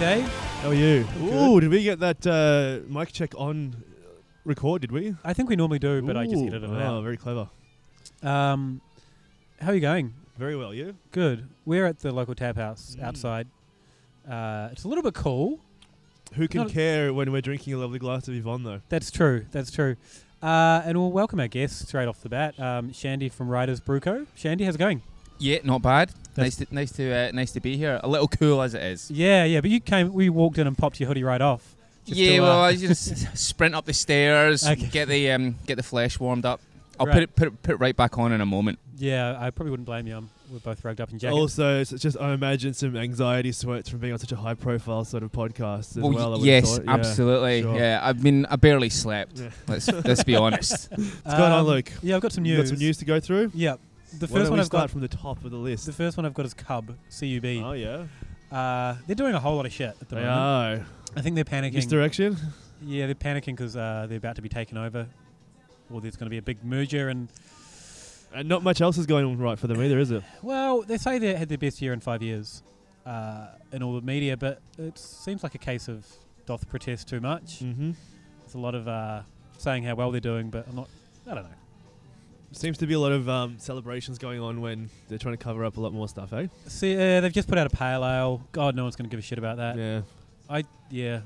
Dave. How are you? Ooh, did we get that uh, mic check on record? Did we? I think we normally do, but I just Ooh, edited it Oh, very clever. Um, how are you going? Very well, you? Good. We're at the local tap house Mm. outside. Uh, it's a little bit cool. Who can Not- care when we're drinking a lovely glass of Yvonne, though? That's true. That's true. Uh, and we'll welcome our guests straight off the bat. Um, Shandy from Riders Brew Co. Shandy, how's it going? Yeah, not bad. That's- Nice to nice to uh, nice to be here. A little cool as it is. Yeah, yeah. But you came. We walked in and popped your hoodie right off. Just yeah, to, uh, well, I just sprint up the stairs, Okay. get the um, get the flesh warmed up. I'll Right. put it put it put it right back on in a moment. yeah. I probably wouldn't blame you. Um we're both rugged up in jackets. Also, it's just I imagine some anxiety sweats from being on such a high-profile sort of podcast as well. y- I would've yes. Yeah. absolutely. sure. Yeah, I mean, I barely slept. Yeah. Let's let's be honest. What's going on, Um, Luke? Yeah, I've got some You news. got some news to go through. Yeah. The Why first don't one we I've start got. from the top of the list. The first one I've got is Cub C-U-B. oh yeah, Uh, they're doing a whole lot of shit at the they moment. are. I think they're panicking. Misdirection. Yeah, they're panicking because uh, they're about to be taken over, or there's going to be a big merger. And And not much else is going on right for them either, is it? well, they say they had their best year in five years uh, in all the media, but it seems like a case of doth protest too much. Mm-hmm. There's a lot of uh, saying how well they're doing, but I'm not. I don't know. Seems to be a lot of um, celebrations going on when they're trying to cover up a lot more stuff, eh? See, uh, they've just put out a pale ale. God, no one's going to give a shit about that. yeah. I yeah.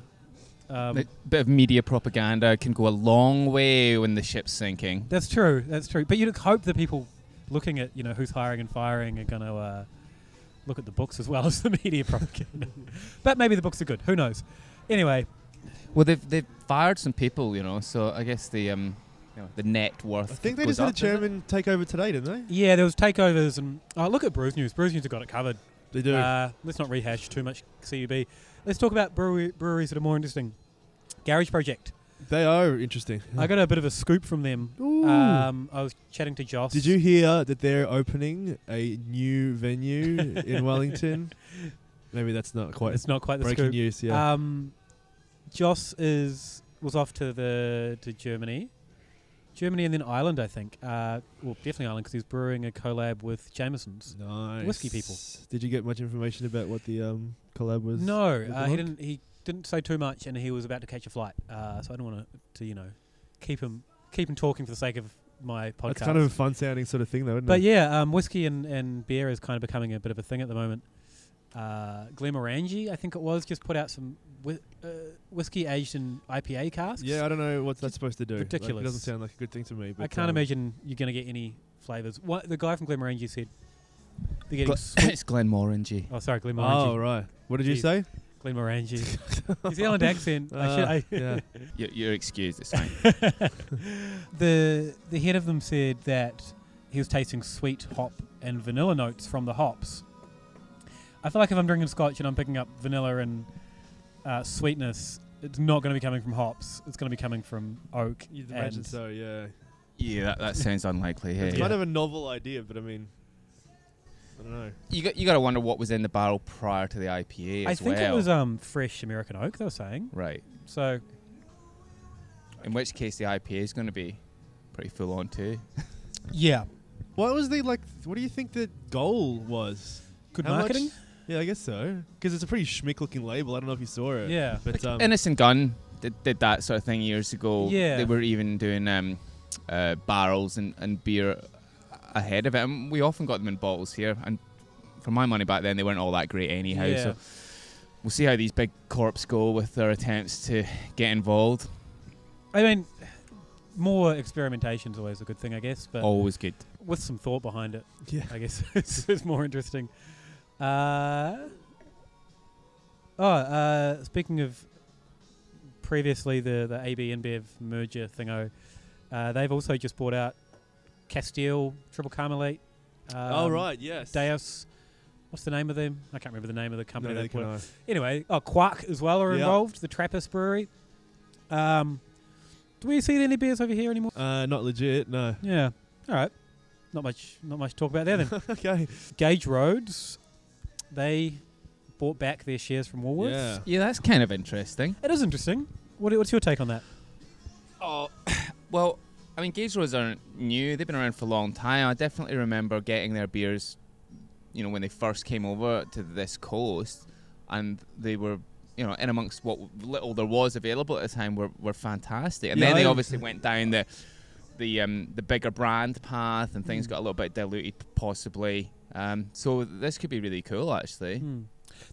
Um, a bit of media propaganda can go a long way when the ship's sinking. That's true. That's true. But you'd hope that people looking at you know who's hiring and firing are going to uh, look at the books as well as the media propaganda. but maybe the books are good. Who knows? Anyway, Well, they've they've fired some people, you know. So I guess the um, you know, the net worth. I think they just had a up, doesn't chairman take over today, didn't they? yeah, there was takeovers and oh, look at Brews News. Brews News have got it covered. They do. Uh, let's not rehash too much CUB. Let's talk about brewery, breweries that are more interesting. Garage Project. they are interesting. I got a bit of a scoop from them. Um, I was chatting to Jos. Did you hear that they're opening a new venue in Wellington? Maybe that's not quite It's not quite the breaking scoop. news. Yeah. Um, Jos is was off to the to Germany, Germany and then Ireland, I think. Uh, well, definitely Ireland because he's brewing a collab with Jameson's. nice. whiskey people. Did you get much information about what the um, collab was? No, uh, he didn't. He didn't say too much, and he was about to catch a flight. Uh, so I don't want to, to you know, keep him keep him talking for the sake of my podcast. It's kind of a fun sounding sort of thing, though, isn't But it? yeah, um, whiskey and, and beer is kind of becoming a bit of a thing at the moment. Uh, Glenmorangie, I think it was, just put out some whi- uh, whiskey aged in IPA casks. Yeah, I don't know what that's supposed to do. Like, ridiculous. it doesn't sound like a good thing to me. But I can't um, imagine you're going to get any flavors. What the guy from Glenmorangie said they're getting Glen- sweet. it's Glenmorangie. oh, sorry, Glenmorangie. Oh right. What did you Jeez. say? Glenmorangie. New Zealand accent. I should, Ah, I yeah. You're, you're excused. It's fine. the the head of them said that he was tasting sweet hop and vanilla notes from the hops. I feel like if I'm drinking scotch and I'm picking up vanilla and uh, sweetness, it's not going to be coming from hops. It's going to be coming from oak. You'd imagine and- so. Yeah. yeah, that, that sounds unlikely. Hey. It's Yeah. kind of a novel idea, but I mean, I don't know. You got you got to wonder what was in the barrel prior to the IPA I think well. it was um, fresh American oak. They were saying right. so. In which case the IPA is going to be pretty full on too. Yeah, What was the like? What do you think the goal was? good How much- marketing. Yeah, I guess so. Because it's a pretty schmick looking label. I don't know if you saw it. Yeah, But um, Innocent Gun did, did that sort of thing years ago. Yeah. They were even doing um, uh, barrels and, and beer ahead of it. And we often got them in bottles here. And for my money back then, they weren't all that great anyhow. Yeah. So we'll see how these big corps go with their attempts to get involved. I mean, more experimentation is always a good thing, I guess. But Always good. with some thought behind it. yeah. I guess it's, it's more interesting. Uh, oh, uh, speaking of previously the the AB InBev merger thingo, uh, they've also just bought out Castile Tripel Karmeliet. Um, oh right. Yes. Deus. What's the name of them? I can't remember the name of the company. No, they can, Anyway, oh Kwak as well are Yeah. involved. The Trappist Brewery. Um, do we see any beers over here anymore? uh, not legit. No. Yeah. All right. Not much. Not much to talk about there then. okay. Gage Roads, they bought back their shares from Woolworths. Yeah. Yeah, that's kind of interesting. It is interesting. What, what's your take on that? Oh, well, I mean, Gage Roads aren't new. They've been around for a long time. I definitely remember getting their beers, you know, when they first came over to this coast, and they were you know, in amongst what little there was available at the time, were, were fantastic. And Yeah, then they I- obviously went down the the um, the bigger brand path, and things Mm. got a little bit diluted, possibly. Um, so this could be really cool, actually. Hmm.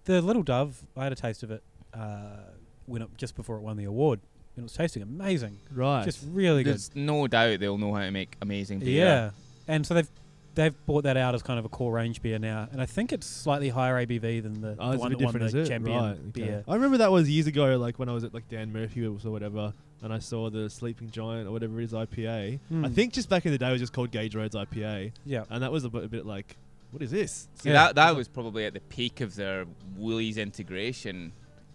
The little dove, I had a taste of it uh, when it, just before it won the award, and it was tasting amazing. Right. Just really good. There's no doubt they'll know how to make amazing beer. Yeah, and so they've they've brought that out as kind of a core range beer now, and I think it's slightly higher ABV than the, Oh, the one bit that won the champion Right, okay. beer. I remember that was years ago, like when I was at like Dan Murphy or whatever, and I saw the Sleeping Giant or whatever it is IPA. I Mm. think just back in the day it was just called Gage Roads IPA, Yeah, and that was a bit, a bit like, what is this? See, Yeah. that that was probably at the peak of their Woolies integration,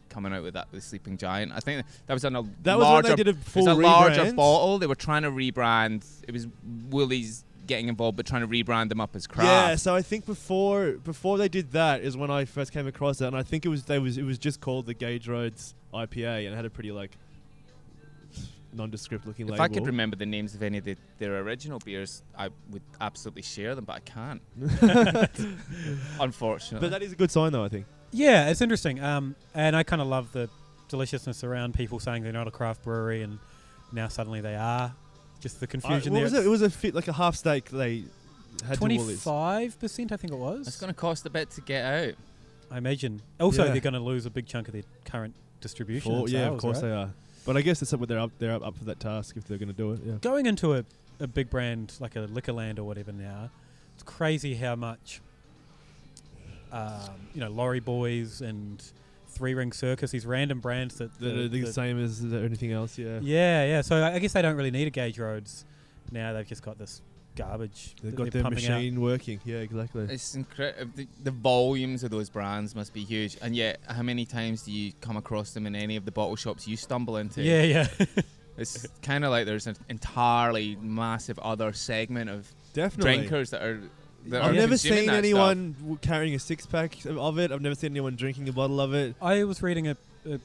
coming out with that with Sleeping Giant. I think that was on a That was larger, when they did a it was a larger rebrand. bottle. They were trying to rebrand. It was Woolies getting involved, but trying to rebrand them up as craft. Yeah, so I think before before they did that is when I first came across it, and I think it was they was it was just called the Gage Roads IPA, and it had a pretty like nondescript looking if label. I could remember the names of any of the, their original beers, I would absolutely share them, but I can't. Unfortunately. but that is a good sign, though. I think. yeah, it's interesting. Um, and I kind of love the deliciousness around people saying they're not a craft brewery, and now suddenly they are. Just the I, confusion what there. was it? It was a fit like a half steak they had. Twenty-five percent, I think it was. it's going to cost a bit to get out. I imagine. Also, Yeah. they're going to lose a big chunk of their current distribution. For- and yeah, of course right? they are. But I guess it's something they're up they're up, for that task if they're going to do it. Yeah. Going into a, a big brand like a Liquorland or whatever now, it's crazy how much, um, you know, Lorry Boys and Three Ring Circus, these random brands that. That are the same as anything else. Yeah. Yeah, yeah. So I I guess they don't really need a Gage Roads now. They've just got this garbage. They've got they're their pumping out. machine working. Yeah, exactly. It's incredible. The, the volumes of those brands must be huge. And yet, how many times do you come across them in any of the bottle shops you stumble into? Yeah, yeah. It's kind of like there's an entirely massive other segment of Definitely. drinkers that are. That I've are never seen anyone w- carrying a six pack of it. I've never seen anyone drinking a bottle of it. I was reading a, a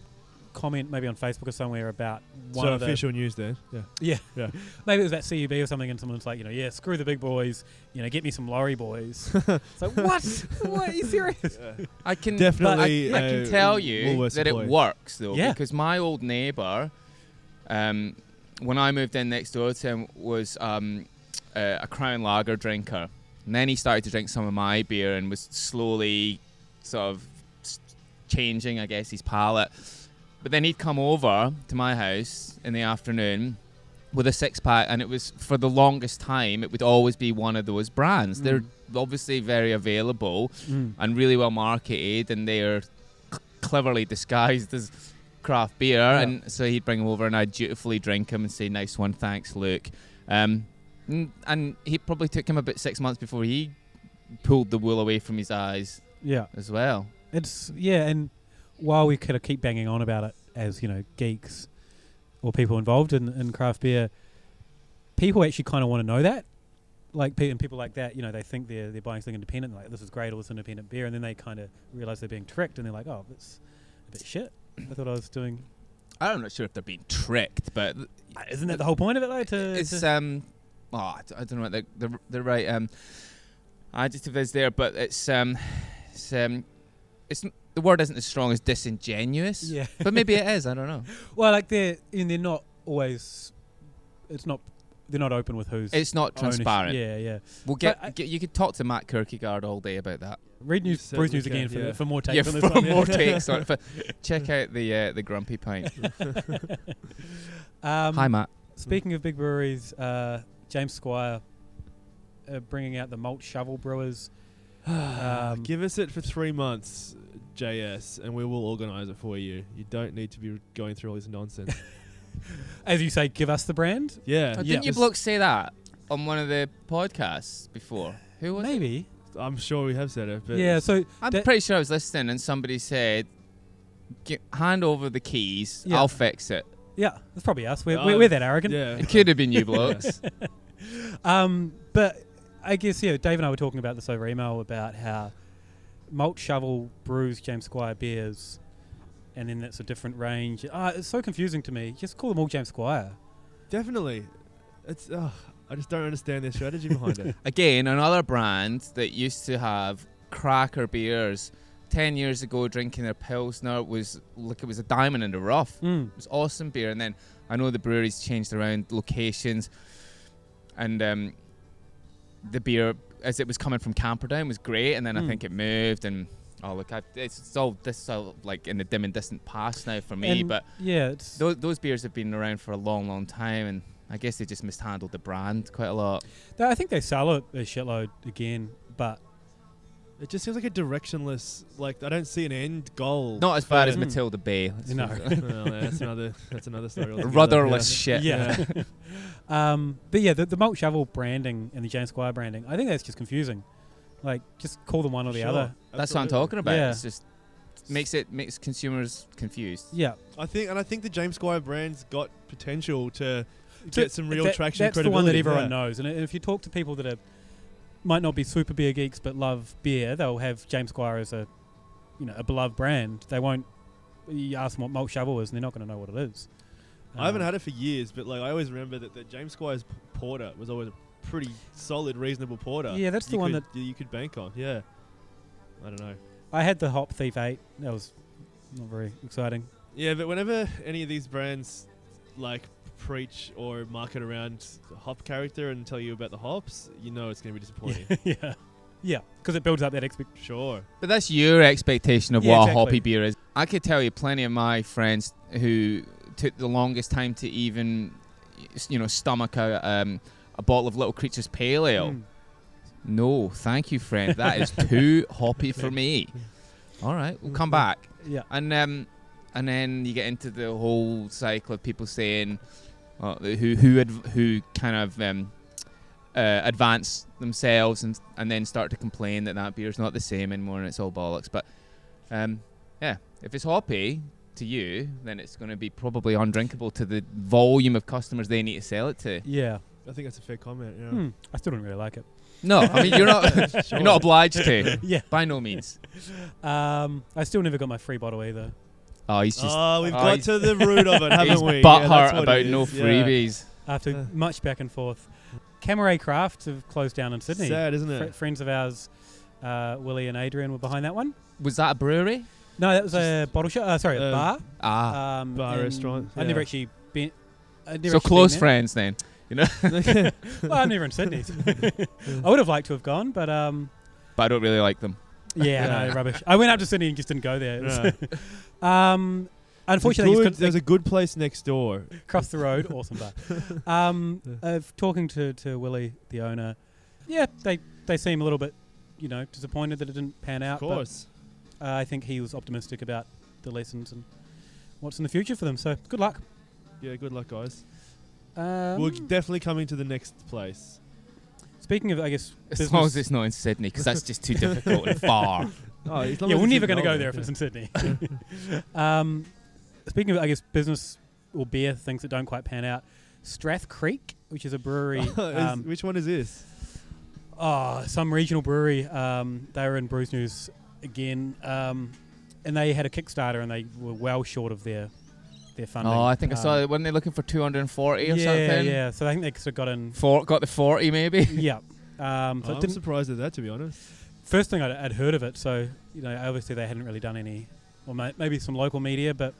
comment maybe on Facebook or somewhere about one so of the official news there. Yeah. Yeah. Yeah. Maybe it was at CUB or something, and someone's like, you know, yeah, screw the big boys, you know, get me some lorry boys. it's like, what? what? Are you serious? stuff. I can Definitely, I, I can uh, tell you Woolworths that it works though, Yeah. because my old neighbour, um, when I moved in next door to him, was um, uh, a Crown Lager drinker, and then he started to drink some of my beer and was slowly sort of changing, I guess, his palate. But then he'd come over to my house in the afternoon with a six pack, and it was for the longest time. It would always be one of those brands. They're Mm. obviously very available Mm. and really well marketed, and they are c- cleverly disguised as craft beer. Yeah. And so he'd bring them over, and I'd dutifully drink them and say, "Nice one, thanks, Luke." Um, n- and he probably took him about six months before he pulled the wool away from his eyes Yeah. as well. It's, yeah, and while we kind of keep banging on about it as, you know, geeks or people involved in, in craft beer, people actually kind of want to know that. Like, pe- and people like that, you know, they think they're, they're buying something independent, like, this is great, all this independent beer, and then they kind of realize they're being tricked, and they're like, oh, that's a bit shit. I thought I was doing. I'm not sure if they're being tricked, but Isn't that the whole point of it, though? To, it's to- um, oh, I don't know what the the, the right um adjective is there, but it's um, it's um, it's n- the word isn't as strong as disingenuous. yeah. but maybe it is. I don't know. Well, like they're and they're not always. It's not. They're not open with who's. It's not ownership. transparent. Yeah, yeah. We'll get, I- get you could talk to Matt Kirkegaard all day about that. Read news, certainly Brews News can, again for, yeah. for more takes yeah, on this for one. more takes on it. But check out the uh, the Grumpy Pint. Um, Hi, Matt. Speaking of big breweries, uh, James Squire uh, bringing out the Malt Shovel Brewers. Um, Give us it for three months, JS, and we will organise it for you. You don't need to be going through all this nonsense. as you say, give us the brand. yeah. Oh, yeah. Didn't you blokes say that on one of the podcasts before? Who was it? Maybe. I'm sure we have said it, but Yeah. So I'm That- pretty sure I was listening and somebody said, "Hand over the keys. Yeah. I'll fix it." yeah, that's probably us. We're, Uh, we're, we're that arrogant. yeah. It could have been you blokes. Um, but I guess yeah, Dave and I were talking about this over email about how Malt Shovel brews James Squire beers, and then that's a different range. Uh, it's so confusing to me. Just call them all James Squire. Definitely. It's. Uh, I just don't understand their strategy behind it. Again, another brand that used to have cracker beers ten years ago, drinking their pilsner was like it was a diamond in the rough. Mm. It was awesome beer, and then I know the breweries changed around locations, and um, the beer as it was coming from Camperdown was great, and then I Mm. think it moved and. Oh look! I, it's, it's all this is all like in the dim and distant past now for me. And but yeah, it's those, those beers have been around for a long, long time, and I guess they just mishandled the brand quite a lot. I think they sell it a shitload again, but It just seems like a directionless. Like I don't see an end goal. Not as bad as Mm. Matilda Bay. let's No. face it. well, yeah, that's another. That's another story. altogether. Rudderless Yeah. shit. yeah. um, but yeah, the, the malt shovel branding and the James Squire branding, I think that's just confusing. Like, just call them one or the Sure, other. That's what I'm absolutely. talking about. Yeah. It's just makes it makes consumers confused. Yeah, I think, and I think the James Squire brand's got potential to So get some real that- traction. That's the one that credibility, everyone yeah. knows. And if you talk to people that are might not be super beer geeks but love beer, they'll have James Squire as a you know a beloved brand. They won't. You ask them what malt shovel is, and they're not going to know what it is. I haven't Um, had it for years, but like I always remember that the James Squire's porter was always a pretty solid, reasonable porter. Yeah, that's the one could, you could bank on. Yeah, I don't know. I had the Hop Thief Eight. That was not very exciting. Yeah, but whenever any of these brands like preach or market around the hop character and tell you about the hops, you know it's going to be disappointing. yeah, yeah, because it builds up that expectation. sure. But that's your expectation of Yeah, what a hoppy beer is. I could tell you plenty of my friends who took the longest time to even, you know, stomach a, um, a bottle of Little Creatures Pale Ale. Mm. No, thank you, friend. That is too hoppy for me. All right, we'll come back. Yeah, And um, and then you get into the whole cycle of people saying, well, who who adv- who kind of um, uh, advance themselves and and then start to complain that that beer's not the same anymore and it's all bollocks. But um, yeah, if it's hoppy to you, then it's going to be probably undrinkable to the volume of customers they need to sell it to. yeah. I think that's a fair comment. Yeah. Hmm. I still don't really like it. No, I mean you're not you're not obliged to. Yeah. By no means. Um, I still never got my free bottle either. Oh, he's just Oh, we've Oh, got to the root of it, haven't he's we? Yeah, butthurt that's about it no is, yeah. freebies. After Uh. much back and forth, Camaret Crafts have closed down in Sydney. Sad, isn't Fr- it? friends of ours, uh, Willie and Adrian, were behind that one. Was that a brewery? No, that was a bottle shop. Uh, sorry, a bar. Ah, Um, bar and restaurant, I'd never actually been. Never so actually close been friends then. there. well, I'm never in Sydney. so I would have liked to have gone, but um, But I don't really like them. Yeah, no, rubbish. I went up to Sydney and just didn't go there. Um, unfortunately, good- there's a good place next door. across the road, awesome bar. Um, of talking to, to Willie, the owner, yeah, they they seem a little bit, you know, disappointed that it didn't pan out. Of course. But uh, I think he was optimistic about the lessons and what's in the future for them. So good luck. Yeah, good luck, guys. Um, We're definitely coming to the next place. Speaking of, I guess, As business, long as it's not in Sydney, because that's just too difficult and far. Oh, yeah, we're never going to go Melbourne, there if yeah. it's in Sydney. um, speaking of, I guess, business or beer things that don't quite pan out, Strath Creek, which is a brewery. Is- um, which one is this? Oh, some regional brewery. Um, they were in Brews News again, um, and they had a Kickstarter, and they were well short of their their funding. oh, I think I saw it. Weren't they looking for 240 or yeah, something? yeah. So I think they sort of got in. Four, got the 40 maybe? yeah. Um, so it I'm didn't, surprised at that, to be honest. first thing I'd, I'd heard of it, so you know, obviously they hadn't really done any, or may, maybe some local media, but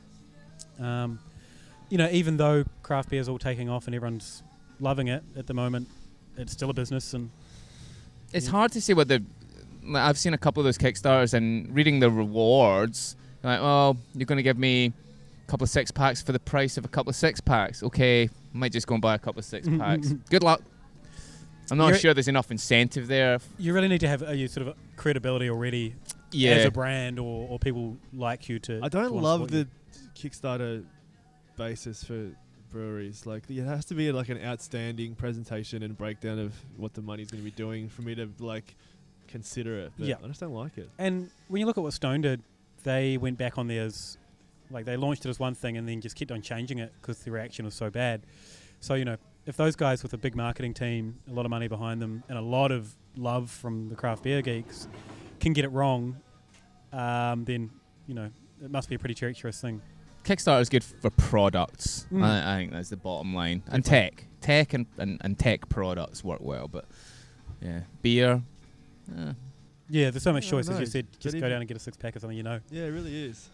um, you know, even though craft beer is all taking off and everyone's loving it at the moment, it's still a business, and It's Yeah. hard to see what the. I've seen a couple of those Kickstarters and reading the rewards, like, oh, you're going to give me a couple of six packs for the price of a couple of six packs. Okay, might just go and buy a couple of six mm-hmm, packs. Mm-hmm. Good luck. I'm not You're- sure there's enough incentive there. you really need to have a you sort of credibility already Yeah. as a brand, or, or people like you to. I don't wanna love support you. the Kickstarter basis for breweries. Like, it has to be like an outstanding presentation and breakdown of what the money's going to be doing for me to like consider it. But Yeah. I just don't like it. And when you look at what Stone did, they went back on theirs, like they launched it as one thing and then just kept on changing it because the reaction was so bad. So you know, if those guys with a big marketing team, a lot of money behind them, and a lot of love from the craft beer geeks can get it wrong, um, then you know it must be a pretty treacherous thing. Kickstarter is good for products. Mm. I, I think that's the bottom line. And tech, tech and, and, and tech products work well, but yeah, beer. eh, Yeah, there's so much Yeah, choice, as you nice. said. But Just go down and get a six pack or something, you know. Yeah, it really is.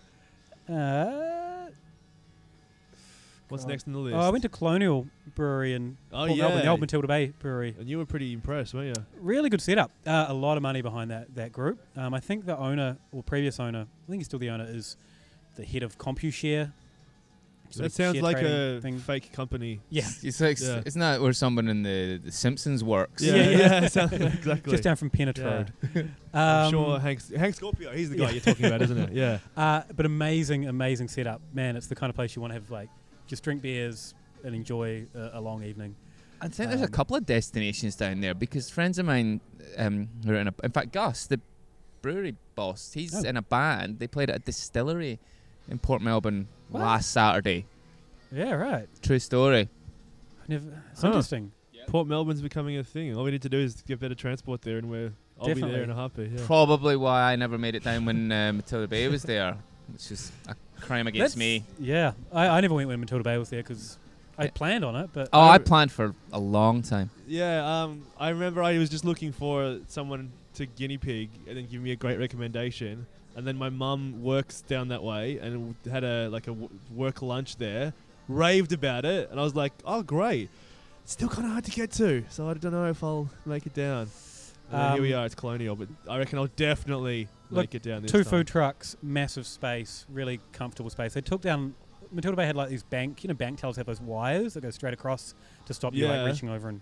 Uh, What's God. next in the list? oh, I went to Colonial Brewery in Oh, Port yeah. Melbourne, the old Matilda Bay Brewery. and you were pretty impressed, weren't you? Really good setup. Uh, a lot of money behind that that group. Um, I think the owner or previous owner, I think he's still the owner, is the head of Computershare. Sort That sounds like a thing. fake company. Yeah, It's like, Yeah. isn't that where someone in the, the Simpsons works? Yeah, yeah. sounds- exactly. just down from Pennant Yeah. Road. I'm Um, sure Hank, Hank Scorpio, he's the guy yeah. you're talking about, isn't it? Yeah. Uh, but amazing, amazing setup. Man, it's the kind of place you want to have like just drink beers and enjoy a, a long evening. I think there's a Um, couple of destinations down there because friends of mine um, are in a. In fact, Gus, the brewery boss, he's Oh. in a band. They played at a distillery in Port Melbourne What? last Saturday. Yeah, right. True story. Never, it's Huh. interesting. Port Melbourne's becoming a thing. All we need to do is get better transport there, and we're I'll be Definitely. there in a heartbeat. Yeah. Probably why I never made it down when uh, Matilda Bay was there, which is a crime against That's- me. Yeah, I, I never went when Matilda Bay was there because I planned on it, but Oh, I I planned for a long time. Yeah, um, I remember I was just looking for someone to guinea pig and then give me a great recommendation. And then my mum works down that way and had a like a w- work lunch there, raved about it, and I was like, "Oh, great!" Still kind of hard to get to, so I don't know if I'll make it down. And then here we Um, are, it's colonial, but I reckon I'll definitely make it down. This two time. food trucks, massive space, really comfortable space. They took down Matilda Bay had like these bank, you know, bank tellers have those wires that go straight across to stop you like reaching over and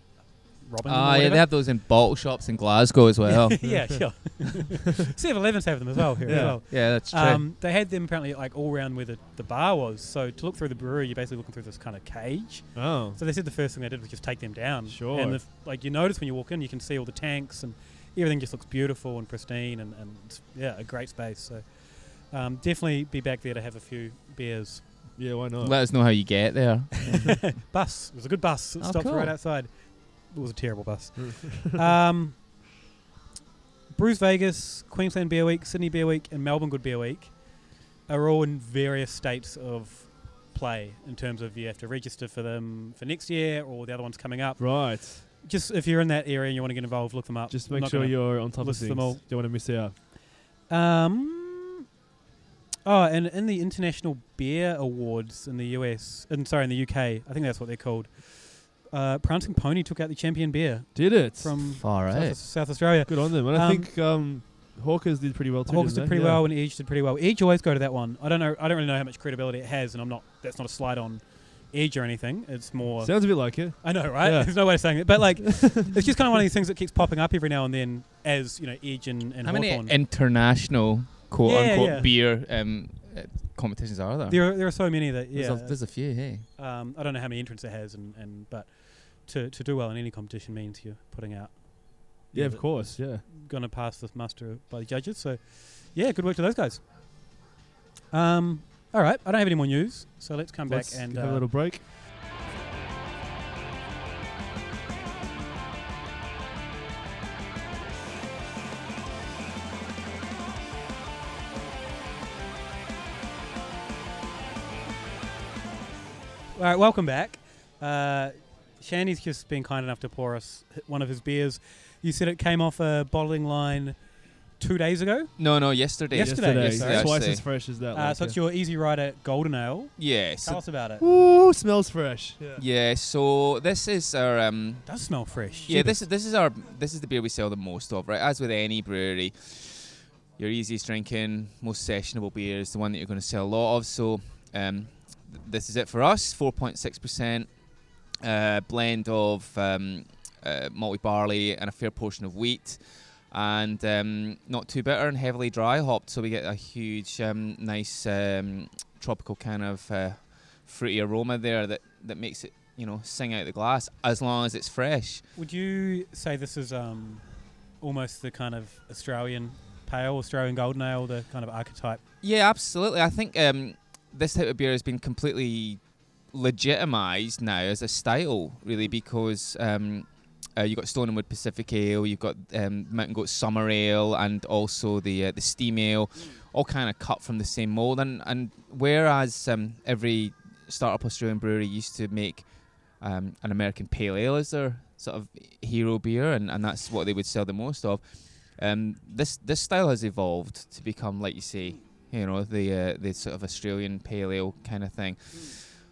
robbing them. or Ah, yeah, they have those in bottle shops in Glasgow as well. yeah, sure. 7-Elevens have them as well here as Yeah. well. yeah, that's true. Um, they had them apparently like all around where the, the bar was. So to look through the brewery, you're basically looking through this kind of cage. Oh, So they said the first thing they did was just take them down. Sure. And the, like you notice when you walk in, you can see all the tanks and everything just looks beautiful and pristine and, and it's, yeah, a great space. So um, definitely be back there to have a few beers. yeah, why not? Let us know how you get there. Bus. It was a good bus. It Oh, stopped cool. right outside. It was a terrible bus. um, BrewsVegas, Queensland Beer Week, Sydney Beer Week, and Melbourne Good Beer Week are all in various states of play in terms of you have to register for them for next year or the other ones coming up. right. Just if you're in that area and you want to get involved, look them up. Just make sure you're on top of things. them all. Don't want to miss out. Um. Oh, and in the International Beer Awards in the US, and sorry, in the UK, I think that's what they're called. Uh, Prancing Pony took out the champion beer Did it? from Far South, out. South Australia. Good on them. And I Um, think um, Hawkers did pretty well too. Hawks didn't did pretty? Yeah. well, and Edge did pretty well. Edge always go to that one. I don't know. I don't really know how much credibility it has, and I'm not. That's not a slide on Edge or anything. It's more. Sounds a bit like it. I know, right? Yeah. There's no way of saying it, but like, it's just kind of one of these things that keeps popping up every now and then, as you know, Edge and, and How many Hawthorn. international quote Yeah, unquote yeah. beer um, competitions are there? there, are, there are so many that yeah. There's, a, there's a few, hey. Um, I don't know how many entrants it has, and, and but to, to do well in any competition means you're putting out. Yeah, of course. Yeah. Going to pass this muster by the judges. So, yeah, good work to those guys. Um, all right, I don't have any more news, so let's come Let's back and have uh, a little break. All right, welcome back. Uh, Shandy's just been kind enough to pour us one of his beers. You said it came off a bottling line two days ago. No, no, yesterday. Yesterday, Yesterday. sorry. Twice Yesterday. as fresh as that. Uh, like, so it's your Easy Rider Golden Ale. Yeah, Tell so, us about it. Ooh, smells fresh. Yeah. yeah. So this is our um, does smell fresh. yeah. This is this is our this is the beer we sell the most of, right? As with any brewery, your easiest drinking, most sessionable beer is the one that you're going to sell a lot of. So um, th- this is it for us. Four point six percent uh, blend of um, uh, malty barley and a fair portion of wheat. And um, not too bitter and heavily dry hopped, so we get a huge, um, nice um, tropical kind of uh, fruity aroma there that, that makes it, you know, sing out the glass as long as it's fresh. Would you say this is um, almost the kind of Australian pale, Australian golden ale, the kind of archetype? Yeah, absolutely. I think um, this type of beer has been completely legitimized now as a style, really, because um, uh, you've got Stone and Wood Pacific Ale, you've got um, Mountain Goat Summer Ale, and also the uh, the Steam Ale, all kind of cut from the same mold. And and whereas um, every startup Australian brewery used to make um, an American Pale Ale as their sort of hero beer, and, and that's what they would sell the most of. um, this this style has evolved to become, like you say, you know, the uh, the sort of Australian pale ale kind of thing,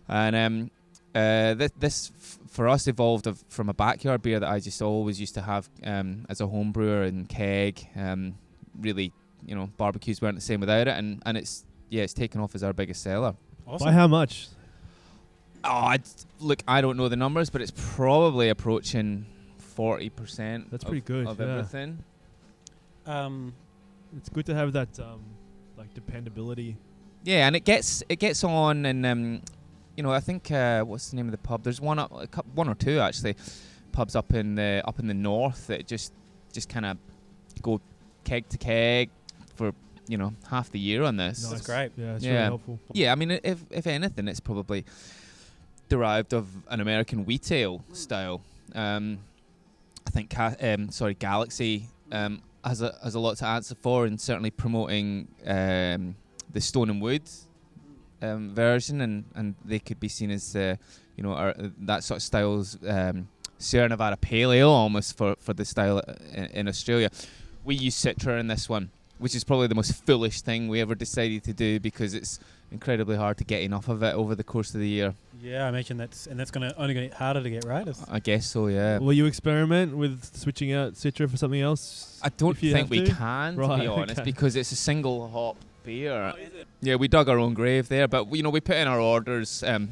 and um, uh, th- this f- for us evolved of, from a backyard beer that I just always used to have um, as a home brewer and keg. Um, really, you know, barbecues weren't the same without it, and, and it's yeah, it's taken off as our biggest seller. Awesome. By how much? Oh, I'd, look, I don't know the numbers, but it's probably approaching forty percent. That's pretty good, of yeah. everything. Um, It's good to have that um, like dependability. Yeah, and it gets it gets on, and um, you know, I think uh, what's the name of the pub? There's one up, a cou- one or two actually, pubs up in the up in the north that just just kind of go keg to keg for you know half the year on this. That's great. Yeah, it's Yeah. really helpful. Yeah, I mean, if if anything, it's probably derived of an American wheat ale style. Um, I think, Ca- um, sorry, Galaxy um, has a has a lot to answer for, and certainly promoting um, the Stone and Wood um, version, and, and they could be seen as uh, you know our, that sort of styles um, Sierra Nevada Pale Ale almost for for the style uh, in, in Australia. We use Citra in this one, which is probably the most foolish thing we ever decided to do because it's incredibly hard to get enough of it over the course of the year. yeah, I imagine that's and that's gonna only gonna get harder to get right. I guess so, yeah. Will you experiment with switching out Citra for something else? I don't think we to? can, to be honest, okay. because it's a single hop beer. Yeah, we dug our own grave there, but you know we put in our orders, um,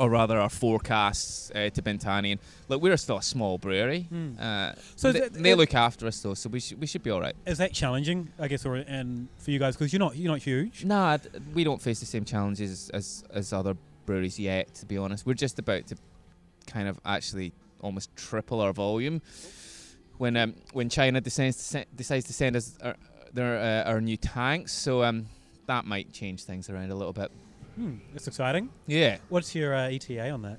or rather our forecasts uh, to Bintani, and look, we're still a small brewery. Hmm. Uh, So they, they look after us though, so we should we should be all right. Is that challenging? I guess, or and for you guys because you're not you're not huge. Nah, we don't face the same challenges as as other breweries yet. To be honest, we're just about to kind of actually almost triple our volume when um when China decides to se- decides to send us our their uh, our new tanks. So um that might change things around a little bit. Hmm, that's exciting. Yeah, What's your uh, ETA on that?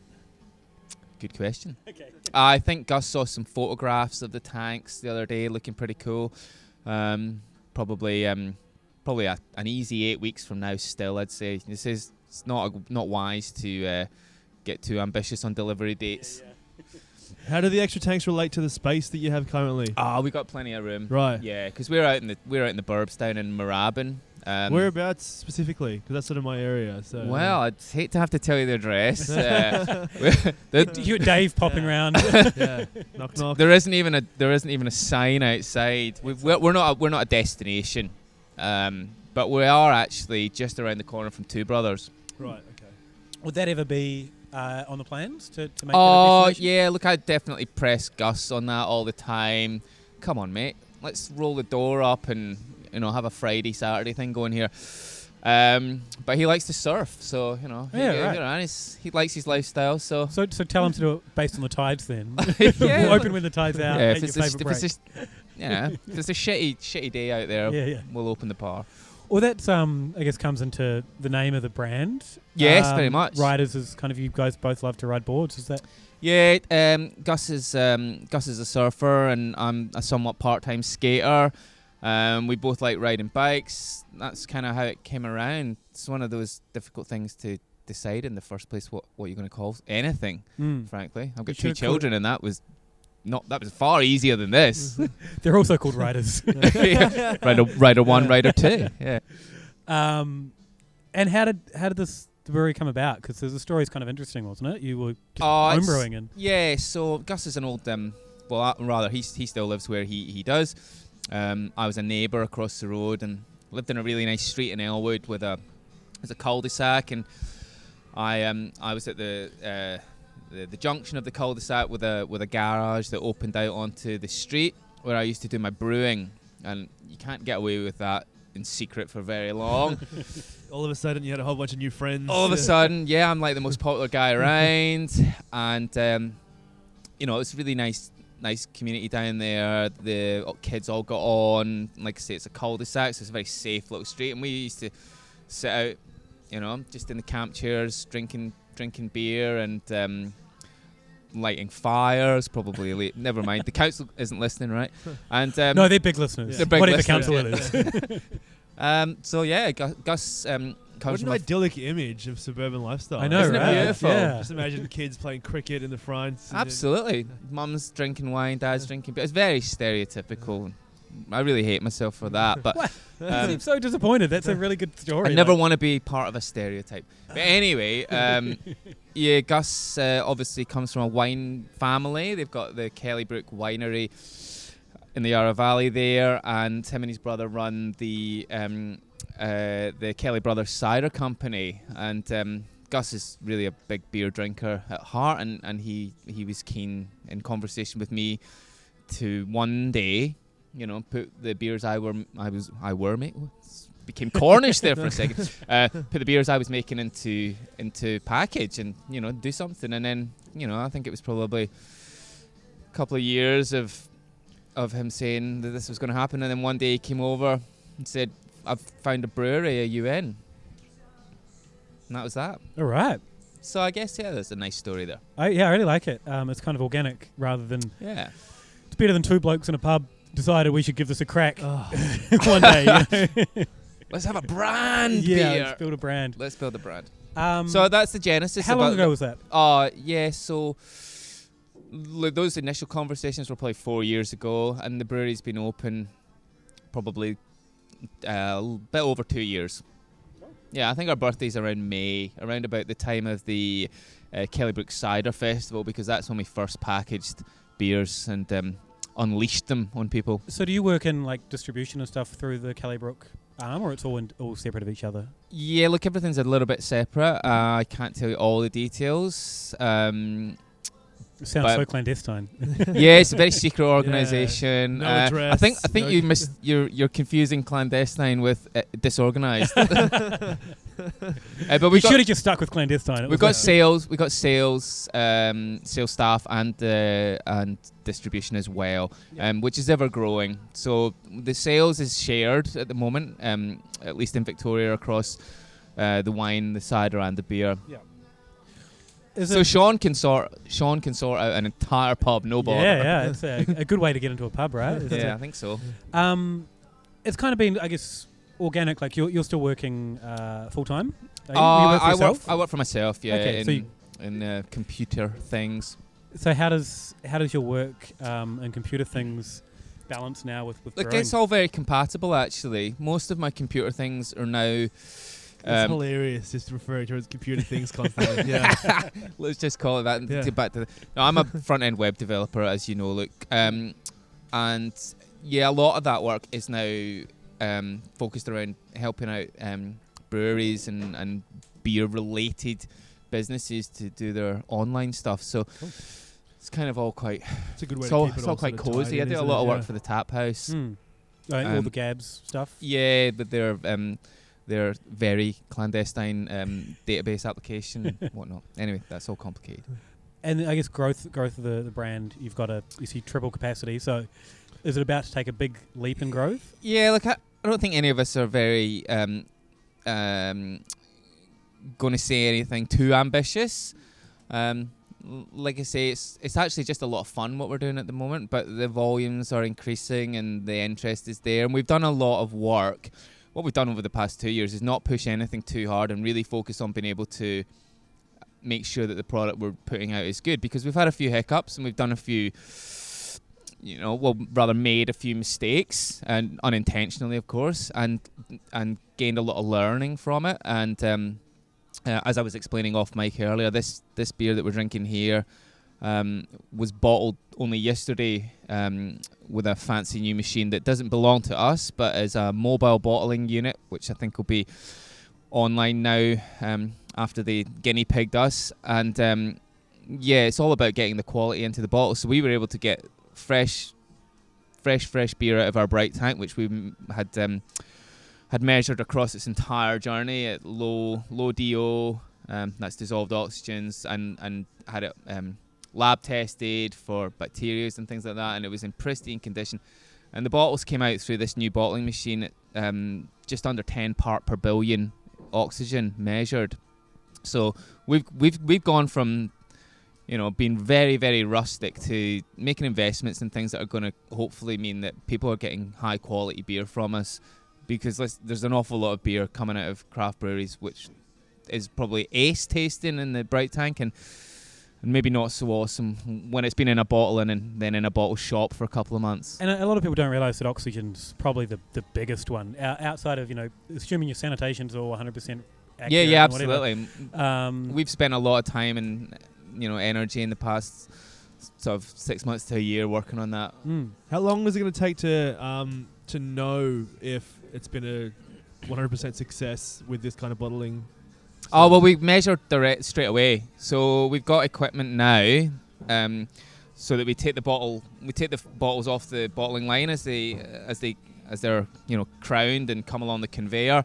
good question. Okay. I think Gus saw some photographs of the tanks the other day, looking pretty cool. Um, probably, um, probably a, an easy eight weeks from now. Still, I'd say this is it's not not wise to uh, get too ambitious on delivery dates. How do the extra tanks relate to the space that you have currently? Ah, we've got plenty of room. Right. Yeah, because we're out in the we're out in the burbs down in Moorabbin. Um, Whereabouts specifically? Because that's sort of my area. So well, I'd hate to have to tell you the address. uh, the- you Dave popping around. yeah, knock knock. there isn't even a there isn't even a sign outside. We, we're, we're not a, we're not a destination, um, but we are actually just around the corner from Two Brothers. Right. Okay. Would that ever be uh, on the plans to, to make Oh that a destination? yeah, look, I definitely press Gus on that all the time. Come on, mate, let's roll the door up and you know have a Friday Saturday thing going here. Um, but he likes to surf, so you know, he, Yeah, you right. know, he's, he likes his lifestyle. So So, so tell him to do it based on the tides then. yeah, open when the tides out. yeah, if your it's, a, if it's just, yeah, if it's a shitty shitty day out there, yeah, yeah. we'll open the bar. Well, that's um, I guess comes into the name of the brand. Yes, Um, very much. Riders is kind of you guys both love to ride boards. Is that? Yeah, um, Gus is um, Gus is a surfer, and I'm a somewhat part-time skater. Um, we both like riding bikes. That's kind of how it came around. It's one of those difficult things to decide in the first place what, what you're going to call anything. Mm. Frankly, I've got You two children, and that was not that was far easier than this. They're also called riders. Yeah. Rider, rider one, rider two. Yeah. um, and how did how did this brewery come about? Because the story's kind of interesting, wasn't it? You were just homebrewing and Yeah, so Gus is an old, um, well, uh, rather, he's, he still lives where he, he does. Um, I was a neighbour across the road and lived in a really nice street in Elwood with a, there's a cul-de-sac and I um I was at the uh, the, the junction of the cul-de-sac with a with a garage that opened out onto the street where I used to do my brewing and you can't get away with that in secret for very long. All of a sudden, you had a whole bunch of new friends. all of a sudden, yeah, I'm like the most popular guy around, and um, you know, it's a really nice, nice community down there. The kids all got on. Like I say, it's a cul-de-sac, so it's a very safe little street, and we used to sit out, you know, just in the camp chairs, drinking, drinking beer, and. Um, Lighting fires, probably. Late. Never mind. The council isn't listening, right? And um, no, they're big listeners. They're big Whatever listeners, council yeah. it is. um, so yeah, Gus, Gus um, comes What from an a idyllic image of suburban lifestyle. I know, Isn't it right? beautiful? Yeah. Just imagine kids playing cricket in the front. and then- Absolutely. Mum's drinking wine, dad's drinking beer. It's very stereotypical. I really hate myself for that. But What? You um, seem so disappointed. That's a really good story. I never like- want to be part of a stereotype. But anyway, um, yeah, Gus uh, obviously comes from a wine family. They've got the Kellybrook Winery in the Yarra Valley there, and him and his brother run the um, uh, the Kelly Brothers Cider Company. And um, Gus is really a big beer drinker at heart, and, and he he was keen in conversation with me to one day, you know, put the beers I were I was I were mate became Cornish there for a second. Uh, put the beers I was making into into package and you know do something, and then you know I think it was probably a couple of years of of him saying that this was going to happen, and then one day he came over and said, "I've found a brewery, a UN," and that was that. All right. So I guess yeah, there's a nice story there. I, yeah, I really like it. Um, it's kind of organic rather than Yeah. it's better than two blokes in a pub decided we should give this a crack Oh, one day. You know? Let's have a brand yeah, beer. let's build a brand. Let's build a brand. Um, so that's the genesis. how long ago was that? Uh, yeah, so l- those initial conversations were probably four years ago, and the brewery's been open probably a bit over two years. Yeah, I think our birthday's around May, around about the time of the uh, Kellybrook Cider Festival, because that's when we first packaged beers and um, unleashed them on people. So do you work in like distribution and stuff through the Kellybrook arm, or it's all in, all separate of each other? Yeah, look, everything's a little bit separate. Uh, I can't tell you all the details. Um, It sounds But- so clandestine. yeah, it's a very secret organisation. No Uh, I think I think no- you mis- you're you're confusing clandestine with uh, disorganized. uh, but we we should have just stuck with clandestine. We've got like- sales, we've got sales, um, sales staff, and uh, and distribution as well, um, which is ever growing. So the sales is shared at the moment, um, at least in Victoria across uh, the wine, the cider, and the beer. Is So it- Sean can sort Sean can sort out an entire pub, no bother. yeah, yeah, it's a, a good way to get into a pub, right? Is yeah, I think so. um, it's kind of been, I guess, organic. Like you're, you're still working uh, full time. Uh, work I work. I work for myself. Yeah, Okay, in, so you- in uh, computer things. So how does how does your work um, and computer things balance now with with Look, it's all very compatible. Actually, most of my computer things are now. It's Um, hilarious just referring to it as computer things constantly. yeah. let's just call it that. and Yeah. Get back to. The, no, I'm a front end web developer, as you know. Look, um, and yeah, a lot of that work is now um, focused around helping out um, breweries and and beer related businesses to do their online stuff. So. It's kind of all quite It's a good way it's to all, keep it it's all quite cozy. tied I in, do a lot it? of work Yeah. for the tap house. Like all Um, the Gabs stuff. Yeah, but they're um, they're very clandestine um, database application and whatnot. Anyway, that's all complicated. And I guess growth growth of the, the brand, you've got a you see triple capacity. So is it about to take a big leap in growth? Yeah, look, I, I don't think any of us are very um, um, going to say anything too ambitious. Um, like I say, it's it's actually just a lot of fun what we're doing at the moment. But the volumes are increasing and the interest is there, and we've done a lot of work. What we've done over the past two years is not push anything too hard and really focus on being able to make sure that the product we're putting out is good. Because we've had a few hiccups and we've done a few you know well rather made a few mistakes and unintentionally of course and and gained a lot of learning from it. And um, uh, as I was explaining off mic earlier this this beer that we're drinking here um, was bottled only yesterday um, with a fancy new machine that doesn't belong to us but is a mobile bottling unit which I think will be online now um, after they guinea pigged us. And um, yeah it's all about getting the quality into the bottle. So we were able to get fresh fresh fresh beer out of our bright tank which we had um, had measured across its entire journey at low low do um, that's dissolved oxygens and and had it lab tested for bacteria and things like that and it was in pristine condition. And the bottles came out through this new bottling machine um, just under 10 part per billion oxygen measured. So we've we've we've gone from you know being very very rustic to making investments in things that are going to hopefully mean that people are getting high quality beer from us. Because there's an awful lot of beer coming out of craft breweries which is probably ace tasting in the bright tank and and maybe not so awesome when it's been in a bottle and in, then in a bottle shop for a couple of months. And a, a lot of people don't realise that oxygen's probably the, the biggest one O- outside of you know assuming your sanitation's all 100 percent. yeah, yeah, absolutely. Um, We've spent a lot of time and you know energy in the past sort of six months to a year working on that. mm. How long is it going to take to um, to know if it's been a 100% success with this kind of bottling? Oh well, we measure direct straight away. So we've got equipment now, um, so that we take the bottle, we take the f- bottles off the bottling line as they as they as they're you know crowned and come along the conveyor.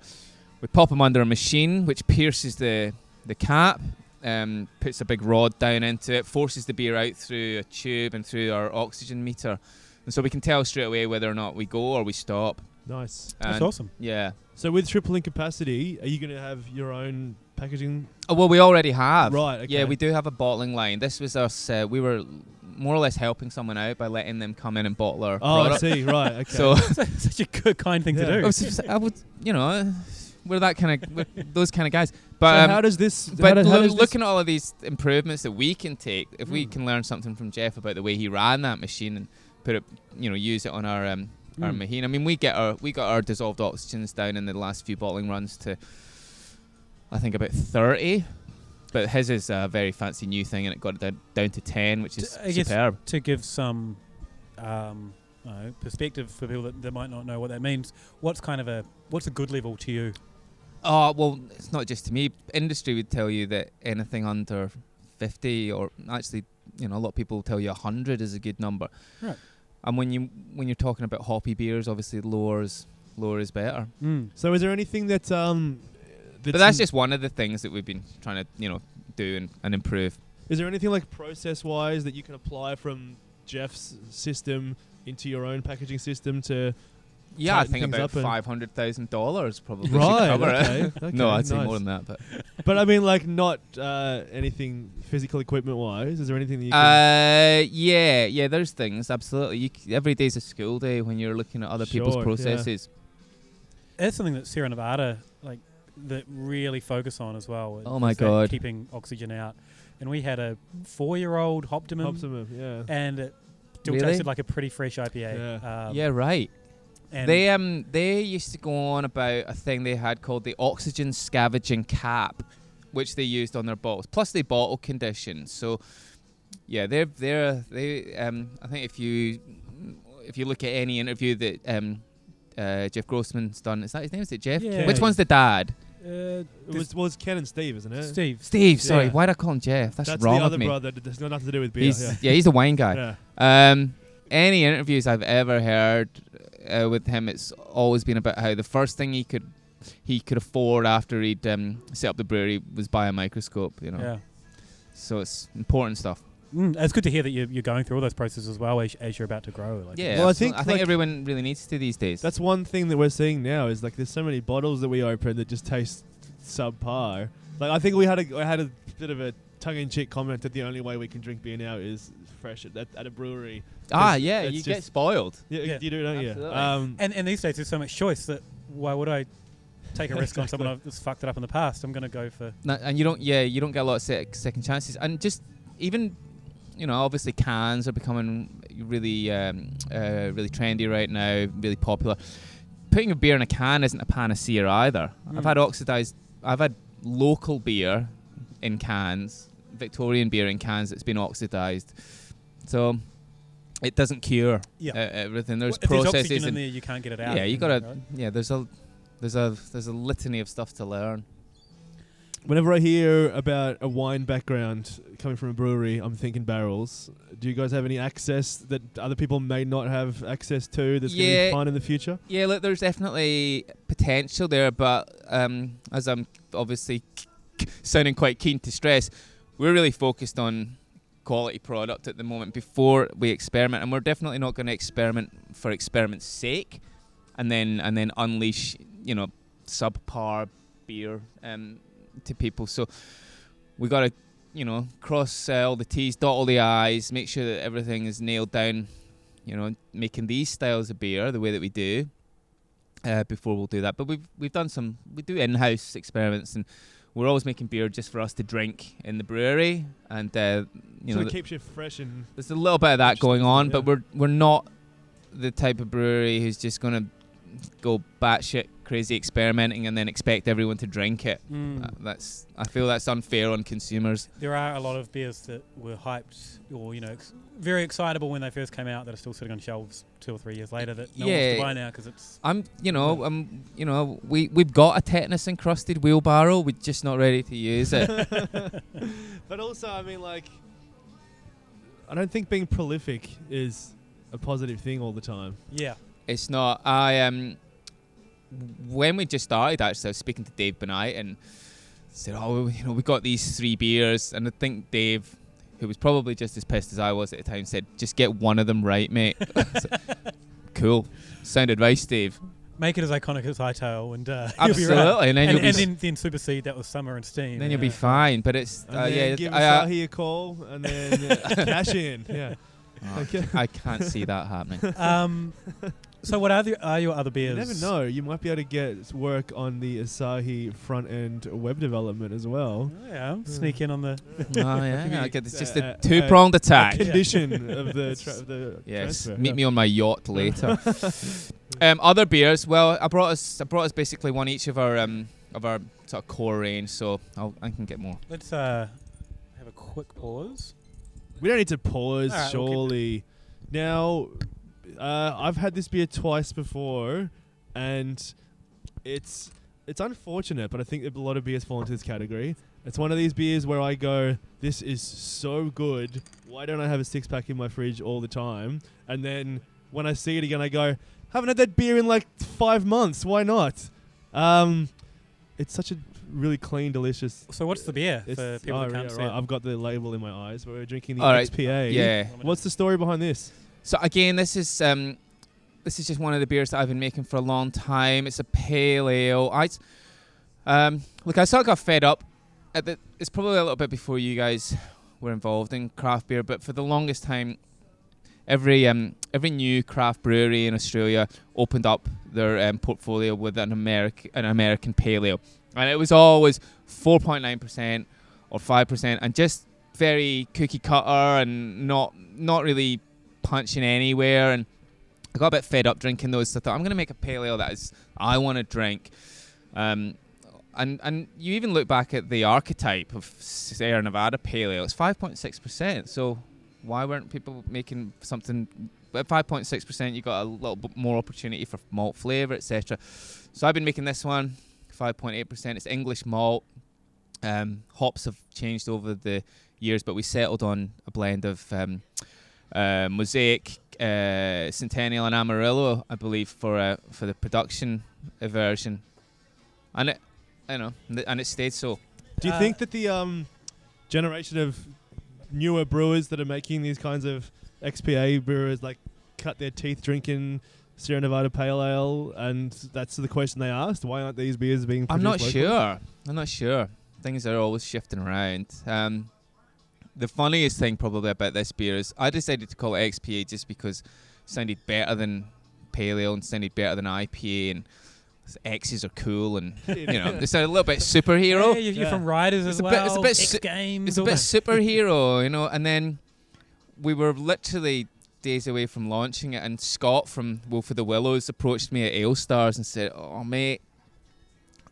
We pop them under a machine which pierces the the cap, um, puts a big rod down into it, forces the beer out through a tube and through our oxygen meter, and so we can tell straight away whether or not we go or we stop. Nice. that's And- awesome. Yeah. So with tripling capacity, are you going to have your own packaging? Oh, well, we already have. Right. Okay. Yeah, we do have a bottling line. This was us. Uh, we were more or less helping someone out by letting them come in and bottle our Oh, I see. Right. Okay. So Such a good kind thing Yeah. to I, do. was just- I would, you know, we're that kind of, those kind of guys. So But um, how does this? how but do- how lo- does this- looking at all of these improvements that we can take, if we Mm. can learn something from Jeff about the way he ran that machine and put it, you know, use it on our um, our Mm. machine. I mean, we get our we got our dissolved oxygens down in the last few bottling runs to, I think about thirty. But his is a very fancy new thing, and it got it down, down to ten, which is I guess- superb. to give some um, I know, perspective for people that, that might not know what that means. What's kind of a what's a good level to you? Oh well, it's not just to me. Industry would tell you that anything under fifty, or actually, you know, a lot of people will tell you hundred is a good number. Right. And when you when you're talking about hoppy beers, obviously lower is lower is better. Mm. So is there anything that um? But that's just one of the things that we've been trying to you know do and, and improve. Is there anything like process wise that you can apply from Jeff's system into your own packaging system to? Yeah, I think about five hundred thousand dollars probably Right, should cover okay, it. okay, no, I'd say more than that, but But I mean, like not uh, anything physical equipment wise. Is there anything that you can? uh, yeah, yeah. There's things absolutely. You, c- every day's a school day when you're looking at other people's Sure, yeah. processes. That's something that Sierra Nevada like that really focus on as well. Oh my God. keeping oxygen out. And we had a four-year-old Optimum, Optimum, yeah. and it still Really? tasted like a pretty fresh IPA. Um, yeah, right. and they um they used to go on about a thing they had called the oxygen scavenging cap, which they used on their bottles. Plus they bottle condition. So yeah, they're they're they um I think if you if you look at any interview that um uh, Jeff Grossman's done, is that his name? Is it Jeff? Yeah. Which one's the dad? Uh, It was, well, it's Ken and Steve, isn't it? Steve. Steve. Sorry, Yeah. why'd I call him Jeff? That's, That's wrong the other me. brother. that has got nothing to do with beer. He's yeah. yeah. he's the wine guy. yeah. Um, any interviews I've ever heard uh, with him, it's always been about how the first thing he could he could afford after he'd um, set up the brewery was buy a microscope. You know, Yeah. so it's important stuff. Mm, it's good to hear that you're, you're going through all those processes as well as, as you're about to grow. Like Yeah, Well, I think, I think like- everyone really needs to these days. That's one thing that we're seeing now is like there's so many bottles that we open that just taste subpar. Like I think we had a I had a bit of a tongue-in-cheek comment that the only way we can drink beer now is fresh at, at, at a brewery. ah, yeah, it's you get just- spoiled. Yeah, Yeah. you do, don't you? Um, And and these days there's so much choice that why would I take a risk on someone that's fucked it up in the past? I'm going to go for No, and you don't, yeah, you don't get a lot of sec- second chances, and just even, you know, obviously cans are becoming really, um, uh, really trendy right now, really popular. Putting a beer in a can isn't a panacea either. I've Mm. had oxidized, I've had local beer in cans, Victorian beer in cans that's been oxidized, so it doesn't cure yeah. uh, everything. There's Well, if there's processes oxygen in there, you can't get it out. yeah, you gotta, right? yeah. There's a, there's a, there's a litany of stuff to learn. Whenever I hear about a wine background coming from a brewery, I'm thinking barrels. Do you guys have any access that other people may not have access to that's going to be fun in the future? Yeah, look, there's definitely potential there, but um, as I'm obviously sounding quite keen to stress, we're really focused on quality product at the moment before we experiment, and we're definitely not going to experiment for experiment's sake, and then and then unleash you know subpar beer um, to people. So we got to you know cross uh, all the T's, dot all the I's, make sure that everything is nailed down you know, making these styles of beer the way that we do uh, before we'll do that. But we've we've done some we do in-house experiments and we're always making beer just for us to drink in the brewery and uh, you sort know, of keeps you fresh and there's a little bit of that going on, but we're we're not the type of brewery who's just gonna go batshit crazy experimenting and then expect everyone to drink it. Mm. Uh, that's I feel that's unfair on consumers. There are a lot of beers that were hyped or you know ex- very excitable when they first came out that are still sitting on shelves two or three years later that no one wants to buy now because it's I'm, you know, um, you know, we we've got a tetanus encrusted wheelbarrow. We're just not ready to use it. but also, I mean, like, I don't think being prolific is a positive thing all the time. yeah. it's not. I um, when we just started, actually, I was speaking to Dave Benight and said, "Oh, you know, we got these three beers," and I think Dave, who was probably just as pissed as I was at the time, said, "Just get one of them right, mate." So- cool, sound advice, Dave. Make it as iconic as Hightail and uh, you'll be Absolutely, right. and then And, you'll be and s- then, then supersede that with Summer and Steam. then you'll be fine. But it's uh, then yeah, give I, uh, Asahi a call and then uh, cash in. Yeah. oh, Okay. I can't see that happening. Um, so what are, the, are your other You beers? never know. You might be able to get work on the Asahi front end web development as well. Oh, yeah, sneak in on the. oh yeah, Maybe, I it's just uh, a uh, two pronged A attack. condition of the, tra- of the Yes, transfer. meet me on my yacht later. um, other beers. Well, I brought us. I brought us basically one each of our um of our sort of core range. So I'll, I can get more. Let's uh, have a quick pause. We don't need to pause, All right, we'll surely. now, uh, I've had this beer twice before, and it's it's unfortunate, but I think a lot of beers fall into this category. It's one of these beers where I go, "This is so good. Why don't I have a six pack in my fridge all the time?" And then when I see it again, I go, "Haven't had that beer in like five months. Why not?" Um, it's such a really clean, delicious. So what's the beer It's, for people oh, that can't yeah, see right. it? I've got the label in my eyes. But we're drinking the All right. XPA. Yeah. What's the story behind this? So again, this is um, this is just one of the beers that I've been making for a long time. It's a pale ale. I, um, look, I sort of got fed up. The, it's probably a little bit before you guys were involved in craft beer, but for the longest time, every um, every new craft brewery in Australia opened up their um, portfolio with an American an American pale ale, and it was always 4.9 percent or five percent, and just very cookie cutter and not not really punching anywhere. And I got a bit fed up drinking those. So I thought I'm going to make a pale ale that is I want to drink. Um, and and you even look back at the archetype of Sierra Nevada pale ale. It's 5.6 percent. So why weren't people making something? At 5.6 percent, you got a little bit more opportunity for malt flavor, etc. So I've been making this one 5.8 percent. It's English malt. Um, hops have changed over the years, but we settled on a blend of um, uh, Mosaic, uh, Centennial, and Amarillo, I believe, for uh, for the production uh, version, and it, you know, and it stayed so. Do you Uh, think that the um, generation of newer brewers that are making these kinds of XPA brewers like cut their teeth drinking Sierra Nevada Pale Ale, and that's the question they asked? Why aren't these beers being? I'm not locally? sure. I'm not sure. Things are always shifting around. Um, the funniest thing probably about this beer is I decided to call it XPA just because it sounded better than Pale Ale and sounded better than IPA and X's are cool and you know they sound a little bit superhero. Hey, you're, you're Yeah. from Riders It's as a bit- well. it's a bit X su- Games. it's a bit superhero, you know. And then we were literally days away from launching it, and Scott from Wolf of the Willows approached me at Ale Stars and said, "Oh mate,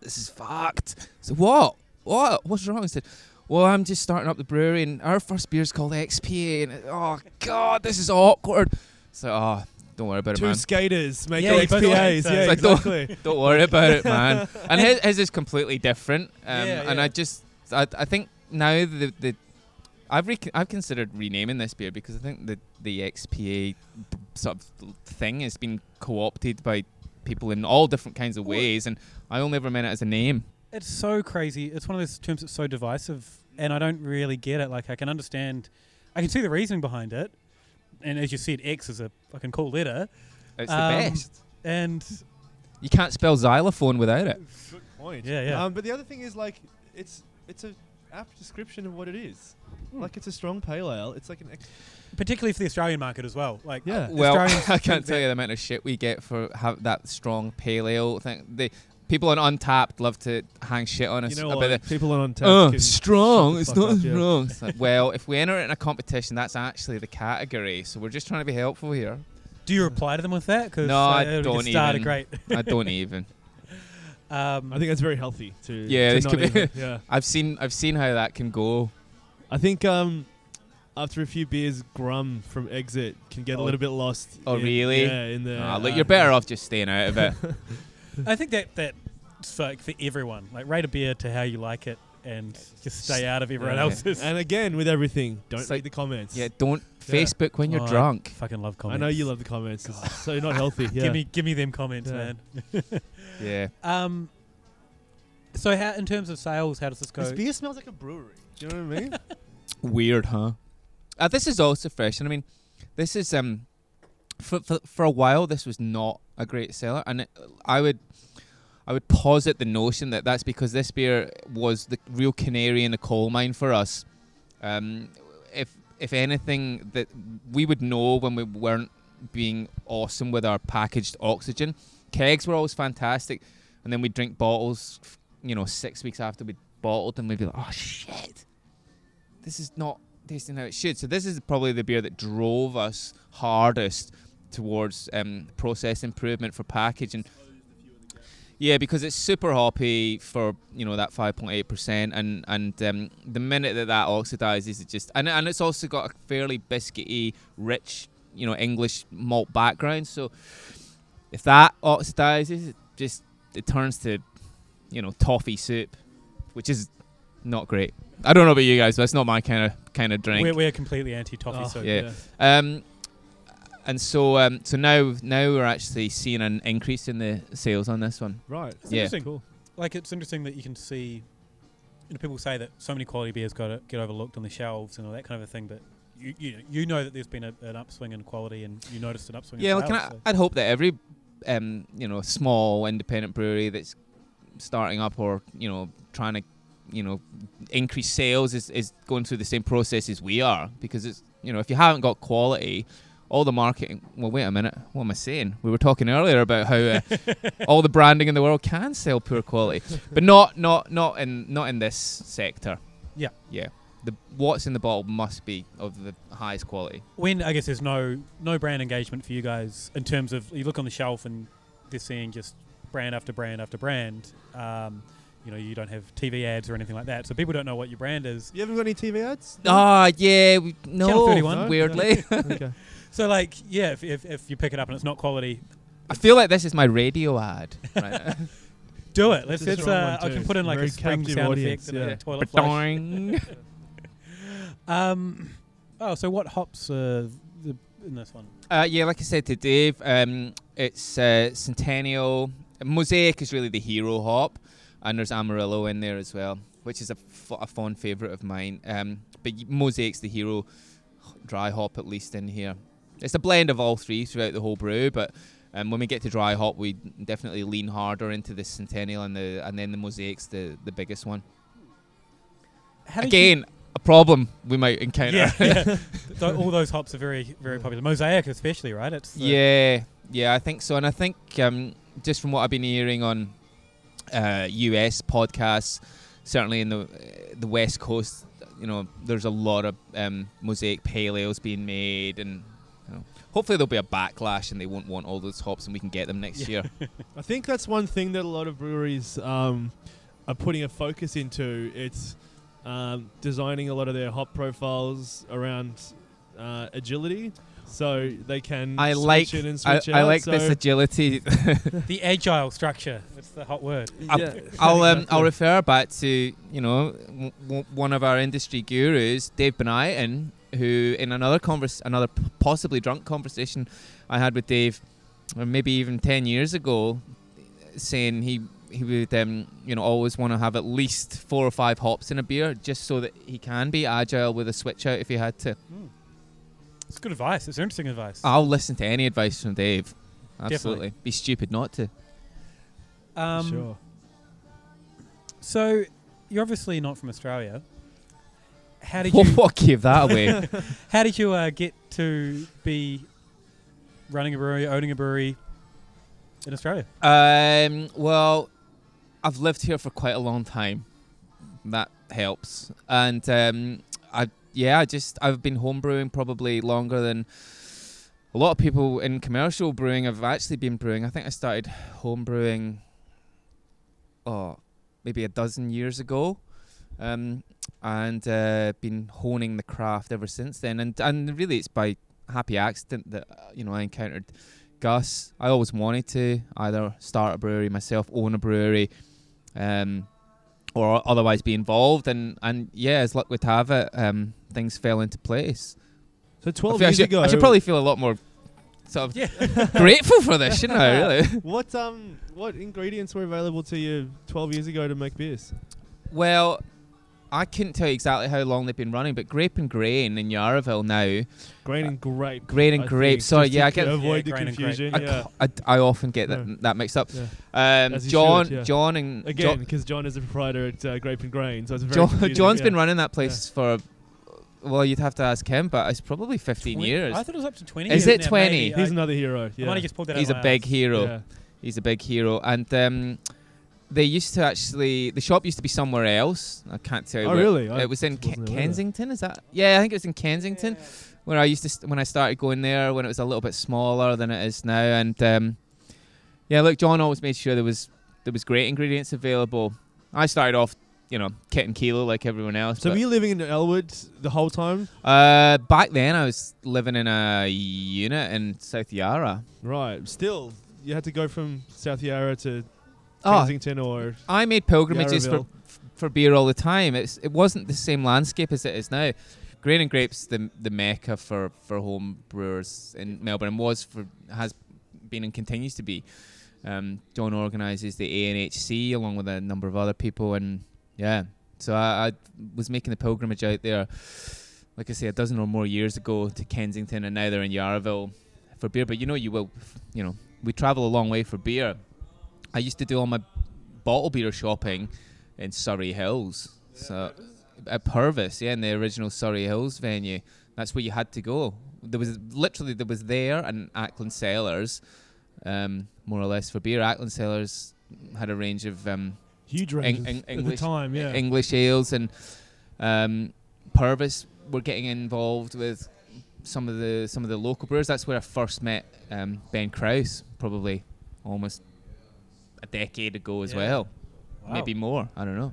this is fucked." I said, "What? What? What's wrong?" I said, "Well, I'm just starting up the brewery, and our first beer is called XPA, and oh god, this is awkward." So, oh, don't worry about it, man. Two skaters making Yeah, XPAs. Yeah, It's like, don't- exactly. Don't worry about it, man. And his, his is completely different. Um, Yeah, And yeah. I just, I, I think now the the, I've re- I've considered renaming this beer because I think the the XPA sort of thing has been co-opted by people in all different kinds of ways, and I only ever meant it as a name. It's so crazy. It's one of those terms that's so divisive, and I don't really get it. Like, I can understand, I can see the reasoning behind it, and as you said, X is a fucking cool letter, It's Um, the best. and You can't spell xylophone without it. Good point. Yeah, yeah. Um, but the other thing is like it's it's a apt description of what it is. Hmm. Like it's a strong pale ale. It's like an ex- particularly for the Australian market as well. Like, Yeah. Well, I can't tell you the amount of shit we get for have that strong pale ale thing. The people on Untappd love to hang shit on us You know about what? the People on Untappd Oh, strong. It's not up, strong. It's like, well, if we enter it in a competition, that's actually the category. So we're just trying to be helpful here. Do you reply to them with that? Cause, No, uh, I it'll get don't started even. great. I don't even. Um, I think that's very healthy to Yeah, to this not could be- yeah. I've seen I've seen how that can go. I think um after a few beers, Grum from Exit can get a Oh. little bit lost. Oh, in- really? Yeah, in the. Ah, look, uh, you're better off just staying out of it. I think that that's for, for everyone. Like rate a beer to how you like it, and just stay out of everyone Yeah. else's. And again, with everything, don't It's read the comments. yeah, don't Yeah. Facebook when you're Oh, I drunk. fucking love comments. I know you love the comments. It's so not healthy. Yeah. Give me, give me them comments, Yeah. man. Yeah. Um. So, how in terms of sales, how does this go? This beer smells like a brewery. Do you know what I mean? Weird, huh? Uh, this is also fresh, and I mean, this is um, for, for for a while this was not a great seller, and it, I would I would posit the notion that that's because this beer was the real canary in the coal mine for us. Um, if if anything, that we would know when we weren't being awesome with our packaged oxygen. Kegs were always fantastic, and then we'd drink bottles, you know, six weeks after we'd bottled them, we'd be like, oh shit, this is not tasting how it should. So this is probably the beer that drove us hardest towards um, process improvement for packaging. Yeah, because it's super hoppy for you know that 5.8 percent, and and um, the minute that that oxidizes, it just and and it's also got a fairly biscuity, rich you know English malt background. So if that oxidizes, it just it turns to you know toffee soup, which is not great. I don't know about you guys, but it's not my kind of kind of drink. We're, we're completely anti-toffee, Oh, so yeah. Um, and so um, so now now we're actually seeing an increase in the sales on this one. Right. It's Yeah. interesting. Cool. Like it's interesting that you can see. You know, people say that so many quality beers got get overlooked on the shelves and all that kind of a thing, but you you, you know that there's been a, an upswing in quality and you noticed an upswing. Yeah, in well, can sales, I, so- I'd hope that every um, you know small independent brewery that's starting up or you know trying to you know increase sales is, is going through the same process as we are because it's you know if you haven't got quality all the marketing well wait a minute what am i saying we were talking earlier about how uh, all the branding in the world can sell poor quality but not not not in not in this sector Yeah. yeah the what's in the bottle must be of the highest quality when I guess there's no no brand engagement for you guys in terms of you look on the shelf and they're seeing just brand after brand after brand. Um, you know, you don't have TV ads or anything like that, so people don't know what your brand is. You haven't got any TV ads? Ah, yeah, we, no, Channel 31? No? weirdly. okay. So, like, yeah, if, if, if you pick it up and it's not quality, I feel like this is my radio ad. Right. do it. Let's. This is let's uh, I can put in like Very a spring sound audience, effect and a toilet flush. Ba-doing. Um, oh, so what hops uh, the, in this one? uh, yeah, like I said to Dave, um, it's uh, Centennial. Mosaic is really the hero hop, and there's Amarillo in there as well, which is a, f- a fond favourite of mine. Um, but Mosaic's the hero dry hop, at least in here. It's a blend of all three throughout the whole brew, but um, when we get to dry hop, we definitely lean harder into the Centennial, and the and then the Mosaic's the, the biggest one. How Again, a problem we might encounter. yeah, yeah. All those hops are very, very popular. Mosaic, especially, right? It's Yeah, yeah, I think so, and I think um, just from what I've been hearing on uh, US podcasts, certainly in the uh, the West Coast, you know, there's a lot of um, mosaic pale ales being made, and hopefully there'll be a backlash, and they won't want all those hops, and we can get them next year. I think that's one thing that a lot of breweries um, are putting a focus into. It's um, designing a lot of their hop profiles around uh, agility, so they can. I switch like in and I, switch I out, like so this agility. the agile structure. It's the hot word. I'll- Yeah, I'll um. I'll refer back to you know w- w- one of our industry gurus, Dave Bonighton, who in another convers another p- possibly drunk conversation I had with Dave, or maybe even ten years ago, saying he he would um, you know always want to have at least four or five hops in a beer just so that he can be agile with a switch out if he had to. It's good advice. It's interesting advice. I'll listen to any advice from Dave. Absolutely, be stupid not to. Um, sure. So you're obviously not from Australia. How did you? what gave that away? how did you uh, get to be running a brewery, owning a brewery in Australia? Um, well, I've lived here for quite a long time. That helps. And um, I yeah, I just I've been homebrewing probably longer than a lot of people in commercial brewing have actually been brewing. I think I started homebrewing oh maybe a dozen years ago. Um, and uh, been honing the craft ever since then. And and really, it's by happy accident that uh, you know I encountered Gus. I always wanted to either start a brewery myself, own a brewery, um, or otherwise be involved. And and yeah, as luck would have it, um, things fell into place. So 12 feel I years should, ago. I should probably feel a lot more sort of Yeah. grateful for this, shouldn't I? Really. What um what ingredients were available to you 12 years ago to make beers? Well, I couldn't tell you exactly how long they've been running, but Grape and Grain in Yarraville now. Grain and grape. Grain and I grape. think, Sorry, just yeah, to I get avoid Yeah, the grain and grape. confusion. I, Yeah. c- I- I often get that Yeah. that mixed up. yeah. Um, John, should, yeah. John, and Again, because John is the proprietor at uh, Grape and Grain, so it's very John, confusing, John's yeah. been running that place for. Well, you'd have to ask him, but it's probably 15 Twen- years. I thought it was up to 20. Is it 20? Maybe. He's I, another hero. I Yeah. might have just pulled that He's out a my big ass. hero. Yeah. He's a big hero, and um, they used to actually. The shop used to be somewhere else. I can't tell you. Oh, where- really? I it was in Ke- wasn't aware of that. Kensington. Is that? Yeah, I think it was in Kensington. where I used to st- when I started going there when it was a little bit smaller than it is now and um, yeah look John always made sure there was there was great ingredients available I started off you know kit and kilo like everyone else So but, were you living in Elwood the whole time? uh, back then I was living in a unit in South Yarra Right. Still, you had to go from South Yarra to oh Kensington or I made pilgrimages for for beer all the time. It's it wasn't the same landscape as it is now. Grain and Grapes the the mecca for for home brewers in Melbourne and was for has been and continues to be. Um, John organises the ANHC along with a number of other people and yeah. So I, I was making the pilgrimage out there, like I say, a dozen or more years ago to Kensington and now they're in Yarraville for beer. But you know you will, you know, we travel a long way for beer. I used to do all my bottle beer shopping in Surrey Hills. So at Purvis, yeah, in the original Surrey Hills venue. That's where you had to go. There was literally there was there and Ackland Cellars, um, more or less for beer. Ackland Cellars had a range of um, huge range at the English- time. Yeah. English ales and um, Purvis were getting involved with some of the some of the local brewers. That's where I first met um, Ben Kraus, probably almost a decade ago as Yeah. well, Wow. maybe more. I don't know.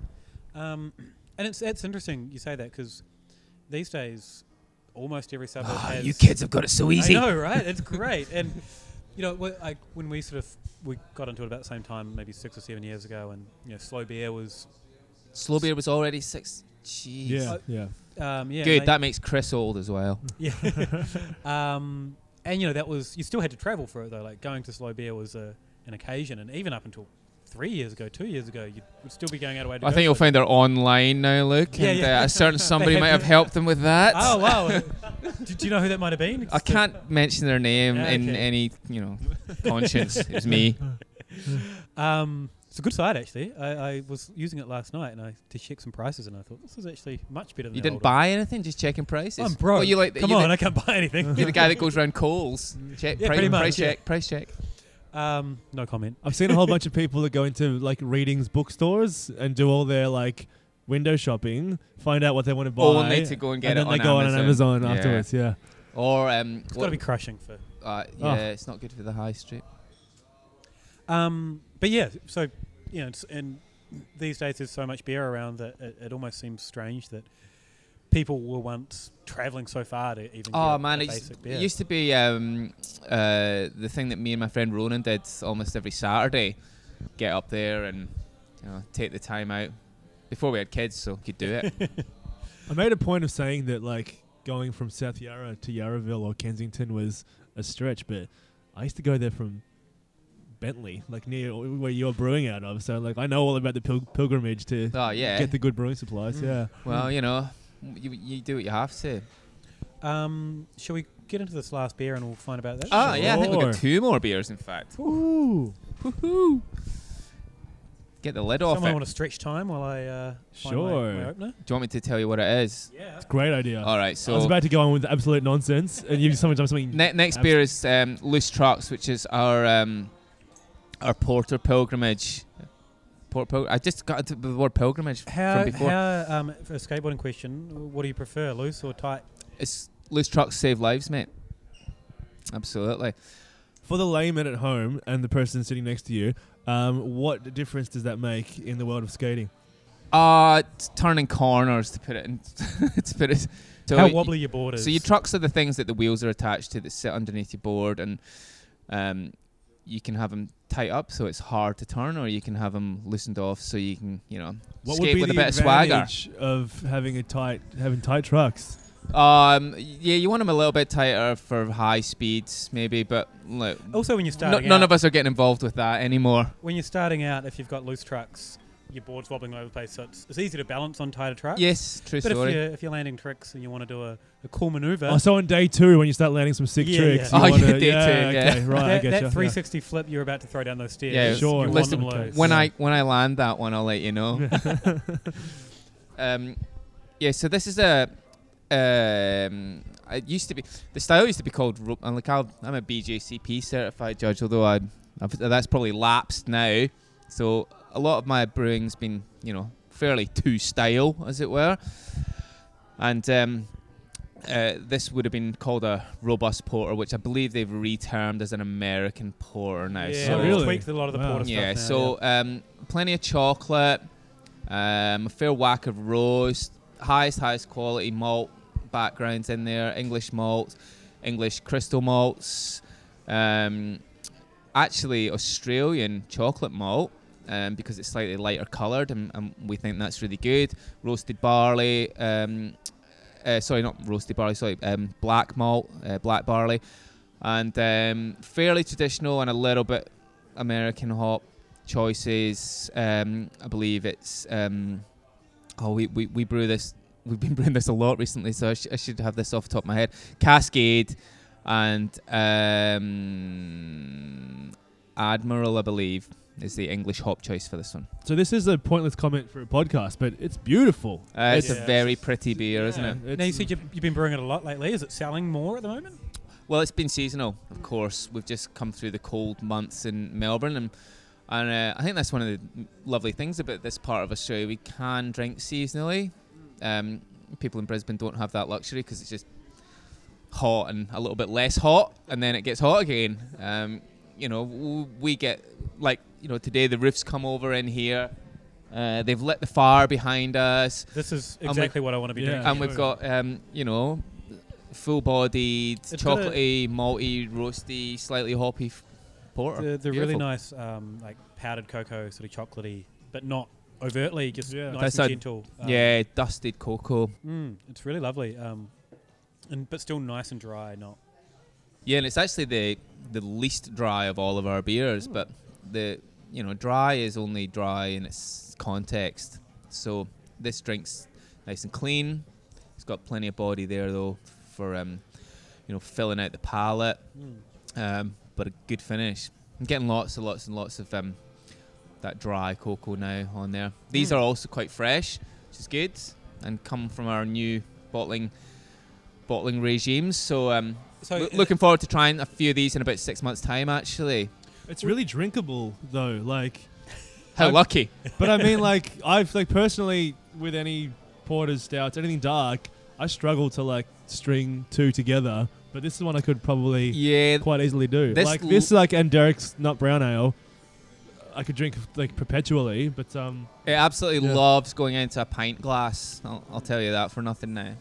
Um, and it's it's interesting you say that because these days almost every suburb Oh, has. you kids have got it so easy. I know, right? It's great. And you know, wh- I, when we sort of we got into it about the same time, maybe six or seven years ago, and you know, slow beer was Slow beer was already six. Jeez. yeah. Uh, Yeah. um, yeah Good. That makes Chris old as well. yeah. um, and you know that was you still had to travel for it though. Like going to slow beer was a, an occasion, and even up until three years ago, two years ago, you would still be going out of way to I think you'll find they're online now, Luke. Yeah, and yeah. Uh, a certain somebody might have helped them with that. Oh wow! do, do you know who that might have been? I can't mention their name Yeah, in any, you know, conscience. It was me. Um, it's a good site actually. I, I was using it last night and I to check some prices, and I thought this is actually much better than You didn't one. buy anything, just checking prices. I'm broke. Well, you like Come you're on, the, I can't buy anything. you're the guy that goes around Coles. Check Yeah, price, much, price check, price check. Um, no comment. I've seen a whole bunch of people that go into like readings bookstores and do all their like window shopping, find out what they want to buy, Only to go and get and it then on they go Amazon. on Amazon Yeah. afterwards. Yeah. Or um, It's got to be crushing for. uh, Oh. yeah, it's not good for the high street. Um, but yeah, so you know, it's, and these days there's so much beer around that it, it almost seems strange that people were once traveling so far to even. Oh get man, a it used, basic beer. it used to be um, uh, the thing that me and my friend Ronan did almost every Saturday. Get up there and you know take the time out before we had kids, so we could do it. I made a point of saying that like going from South Yarra to Yarraville or Kensington was a stretch, but I used to go there from Bentleigh, like near where you're brewing out of. So like I know all about the pil- pilgrimage to oh yeah. get the good brewing supplies. Mm. Yeah. well, you know, you you do what you have to. Um, shall we get into this last beer and we'll find about that? Oh yeah, I think we've got two more beers. In fact, Ooh. Woohoo! Get the lid off Someone it. want to stretch time while I uh, find Sure. my, my opener? Do you want me to tell you what it is? Yeah. Great idea. All right, so I was so about to go on with absolute nonsense, and you've someone something. ne- next Abs- beer is um, Loose Trucks, which is our um, our porter pilgrimage. Port Pil- I just got into the word pilgrimage How, from before. how um, for a skateboarding question, what do you prefer, loose or tight? It's loose trucks save lives, mate. Absolutely. For the layman at home and the person sitting next to you, um, what difference does that make in the world of skating? Uh it's turning corners to put it in. to put it. So how wobbly your board is. So your trucks are the things that the wheels are attached to that sit underneath your board, and um, you can have them tight up so it's hard to turn, or you can have them loosened off so you can, you know, What skate would be with a bit of swagger. of having a tight having tight trucks? Um, yeah, you want them a little bit tighter for high speeds, maybe, but look, also, when you're no, starting none out, of us are getting involved with that anymore. when you're starting out, if you've got loose trucks, your board's wobbling all over the place, so it's, it's easy to balance on tighter trucks. Yes, true But if story. you're, if you're landing tricks and you want to do a, a cool maneuver, Oh, so on day two, when you start landing some sick Yeah, tricks, yeah. you Oh, wanna, yeah, day yeah, two, okay, yeah. right, I that, get that you. 360 flip you're about to throw down those stairs, Yeah, Sure. you listen, want them loose. when I when I land that one, I'll let you know. um, yeah, so this is a. Um, it used to be the style used to be called. ro- And like I'll, I'm a BJCP certified judge, although I, I've, that's probably lapsed now. So a lot of my brewing's been, you know, fairly two style, as it were. And um, uh, this would have been called a robust porter, which I believe they've retermed as an American porter now. yeah, so really? tweaked a lot of the Wow. porter yeah, stuff now, so um, plenty of chocolate, um, a fair whack of roast, highest, highest quality malt backgrounds in there, English malt, English crystal malts, um, actually Australian chocolate malt. Um, because it's slightly lighter coloured, and, and we think that's really good. Roasted barley, um, uh, sorry, not roasted barley, sorry, um, black malt, uh, black barley, and um, fairly traditional and a little bit American hop choices. Um, I believe it's um, oh we, we we brew this. We've been brewing this a lot recently, so I, sh- I should have this off the top of my head. Cascade and Admiral, I believe, is the English hop choice for this one. So this is a pointless comment for a podcast, but it's beautiful. Uh, it's Yeah. a very pretty beer, isn't it? Yeah, Now you it's- said you've, you've been brewing it a lot lately. Is it selling more at the moment? Well, it's been seasonal, of course. We've just come through the cold months in Melbourne, and and uh, I think that's one of the lovely things about this part of Australia. We can drink seasonally. Um, people in Brisbane don't have that luxury because it's just hot and a little bit less hot, and then it gets hot again. Um, you know, we get like you know today the roofs come over in here. Uh, they've lit the fire behind us This is we- exactly what I want to be Yeah. doing. and we've got um, you know full-bodied, It's got a- chocolatey, malty, roasty, slightly hoppy f- porter. the, the really nice um, like powdered cocoa, sort of chocolatey, but not overtly, just Yeah. nice That's and a- gentle. Um, yeah, dusted cocoa. mm, it's really lovely. Um, and but still nice and dry, not Yeah, and it's actually the the least dry of all of our beers, but the you know dry is only dry in its context. So this drink's nice and clean. It's got plenty of body there though for um, you know filling out the palate. um, but a good finish. I'm getting lots and lots and lots of um, that dry cocoa now on there. These Mm. are also quite fresh, which is good, and come from our new bottling bottling regimes. So, um, So loo- uh, looking forward to trying a few of these in about six months' time. Actually, it's really drinkable though. Like, how I'm- lucky! but I mean, like, I've like personally with any porters, stouts, anything dark, I struggle to like string two together. But this is one I could probably Yeah, quite easily do. This like l- this, like and Derek's nut brown ale, I could drink like perpetually. But um, it absolutely Yeah. loves going into a pint glass. I'll, I'll tell you that for nothing now.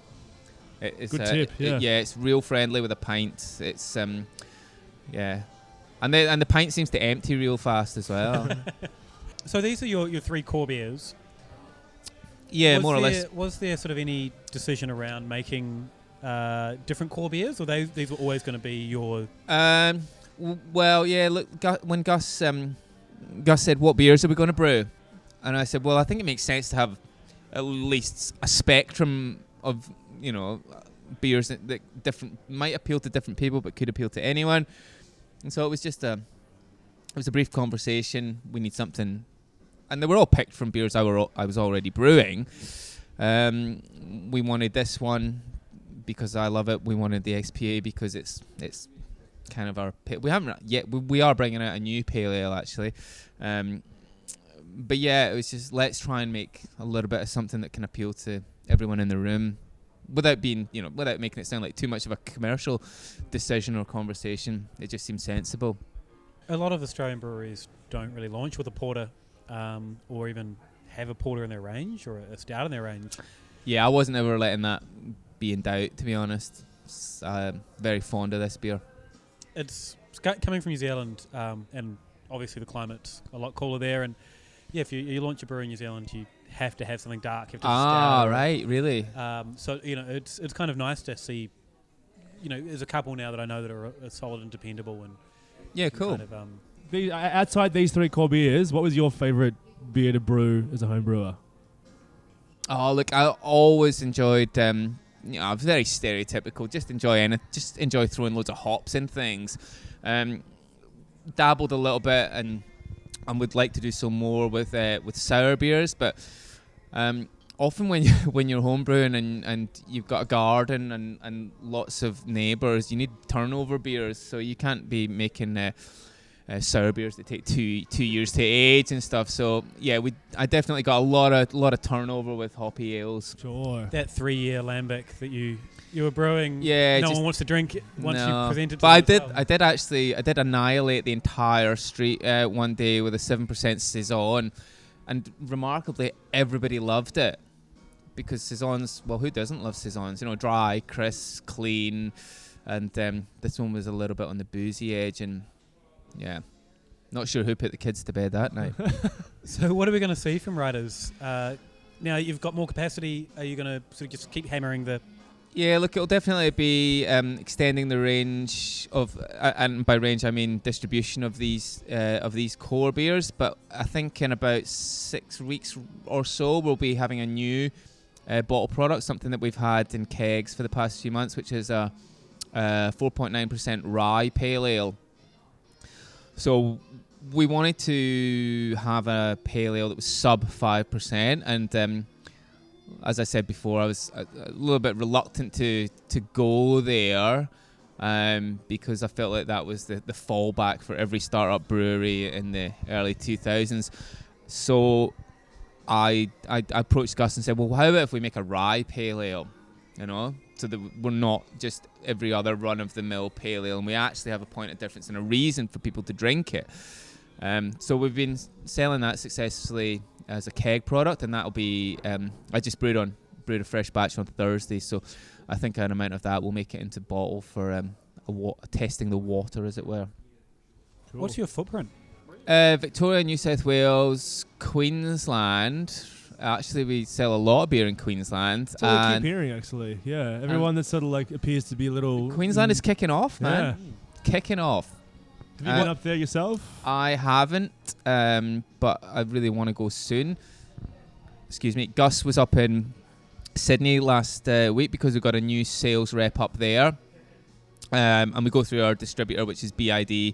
It, it's Good uh, tip, it- yeah. yeah, it's real friendly with a pint. It's um, yeah, and the and the pint seems to empty real fast as well. so these are your, your three core beers. yeah, was more or there, less. Was there sort of any decision around making uh, different core beers, or they, these were always going to be your? Um, w- well, yeah. Look, Gu- when Gus um, Gus said, "What beers are we going to brew?" and I said, "Well, I think it makes sense to have at least a spectrum of you know beers that, that different might appeal to different people, but could appeal to anyone." And so it was just a it was a brief conversation. We need something, and they were all picked from beers I were I was already brewing. Um, we wanted this one because I love it. We wanted the XPA because it's it's kind of our. We haven't yet. We, we are bringing out a new pale ale actually, um, but yeah, it was just let's try and make a little bit of something that can appeal to everyone in the room, without being you know without making it sound like too much of a commercial decision or conversation. It just seems sensible. A lot of Australian breweries don't really launch with a porter, um, or even have a porter in their range or a stout in their range. Yeah, I wasn't ever letting that be in doubt, to be honest. I'm very fond of this beer. It's, it's coming from New Zealand, um, and obviously the climate's a lot cooler there. And yeah, if you, you launch a brewery in New Zealand, you have to have something dark. Have to Ah, stout right, really? Um, so you know, it's it's kind of nice to see. You know, there's a couple now that I know that are, are solid and dependable, and Yeah, you cool. Kind of, um, The, outside these three core beers, what was your favorite beer to brew as a home brewer? Oh, look, I always enjoyed. Um, you know, I'm very stereotypical. Just enjoy any, just enjoy throwing loads of hops in things. Um, dabbled a little bit, and and would like to do some more with uh, with sour beers, but um, often when you when you're homebrewing and, and you've got a garden and, and lots of neighbours, you need turnover beers, so you can't be making. Uh, uh, sour beers that take two two years to age and stuff. So yeah, we I definitely got a lot of lot of turnover with hoppy ales. Sure. that three-year lambic that you you were brewing. Yeah, no just- one wants to drink it once No. you present it. To But I did well. I did actually I did annihilate the entire street uh, one day with a seven percent saison, and remarkably everybody loved it because saisons. Well, who doesn't love saisons? You know, dry, crisp, clean, and um, this one was a little bit on the boozy edge, and yeah. Not sure who put the kids to bed that night. So what are we going to see from Riders? Uh, now you've got more capacity. Are you going to sort of just keep hammering the? Yeah, look, it'll definitely be um, extending the range of, uh, and by range I mean distribution of these uh, of these core beers. But I think in about six weeks or so, we'll be having a new uh, bottle product, something that we've had in kegs for the past few months, which is a, a 4.9% rye pale ale. So we wanted to have a pale ale that was sub five percent, and um, as I said before, I was a, a little bit reluctant to to go there um, because I felt like that was the, the fallback for every startup brewery in the early 2000s. So I, I I approached Gus and said, well, how about if we make a rye pale ale, you know, so that we're not just every other run of the mill pale ale, and we actually have a point of difference and a reason for people to drink it. Um, so we've been selling that successfully as a keg product, and that'll be. Um, I just brewed on brewed a fresh batch on Thursday, so I think an amount of that will make it into bottle for um, a wa- testing the water, as it were. What's your footprint? Uh, Victoria, New South Wales, Queensland. Actually, we sell a lot of beer in Queensland. That's all I keep hearing, actually. Yeah, everyone that sort of like appears to be a little. Queensland is kicking off, Yeah. man. Kicking off. Have you uh, been up there yourself? I haven't, um, but I really want to go soon. Excuse me. Gus was up in Sydney last uh, week because we've got a new sales rep up there, um, and we go through our distributor, which is BID,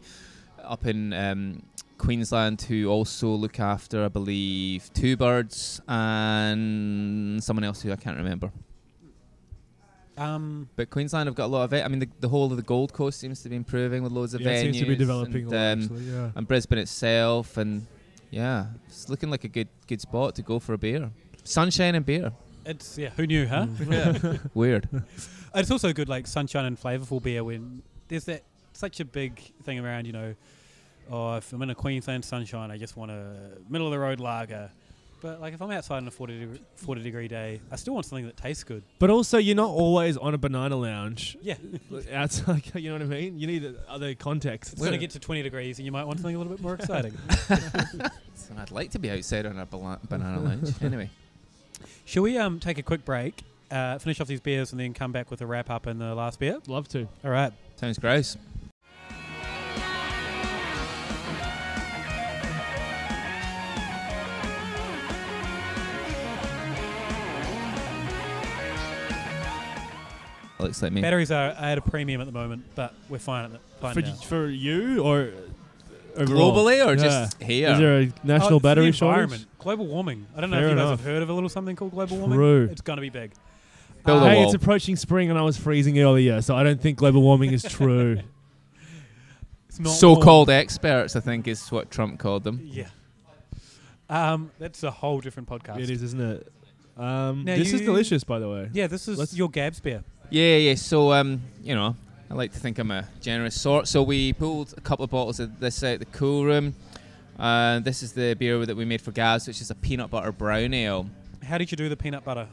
up in um, Queensland, who also look after, I believe, Two Birds and someone else who I can't remember. Um, But Queensland have got a lot of it. I mean, the, the whole of the Gold Coast seems to be improving with loads of yeah, venues. it seems to be developing and, a lot, um, actually. Yeah. and Brisbane itself, and yeah, it's looking like a good good spot to go for a beer. Sunshine and beer, it's yeah. Who knew, huh? Mm. weird. It's also good, like sunshine and flavorful beer. When there's that such a big thing around, you know. Oh, if I'm in a Queensland sunshine, I just want a middle of the road lager. But like if I'm outside on a 40 degree, 40 degree day, I still want something that tastes good. But also, you're not always on a banana lounge. Yeah, Outside, you know what I mean? You need other context. it's going to get to 20 degrees, and you might want something a little bit more exciting. So I'd like to be outside on a bala- banana lounge. Anyway, Shall we um take a quick break, uh, finish off these beers, and then come back with a wrap up and the last beer? Love to. All right. sounds gross. Looks like me. Batteries are at a premium at the moment, but we're fine at the fine For, now. for you or overall? Globally or Yeah. just here? Is there a national Oh, for the battery environment. shortage? Global warming. I don't know Fair if you guys enough. have heard of a little something called global warming. True. It's going to be big. Build Uh, a Hey, wall. it's approaching spring and I was freezing earlier, so I don't think global warming is true. It's not So-called warm. experts, I think, is what Trump called them. Yeah. Um, that's a whole different podcast. It is, isn't it? Um, Now this is you- delicious, by the way. Yeah, this is Let's- your Gabs beer. Yeah, yeah. So, um, you know, I like to think I'm a generous sort. So we pulled a couple of bottles of this out of the cool room. Uh, this is the beer that we made for Gaz, which is a peanut butter brown ale. How did you do the peanut butter?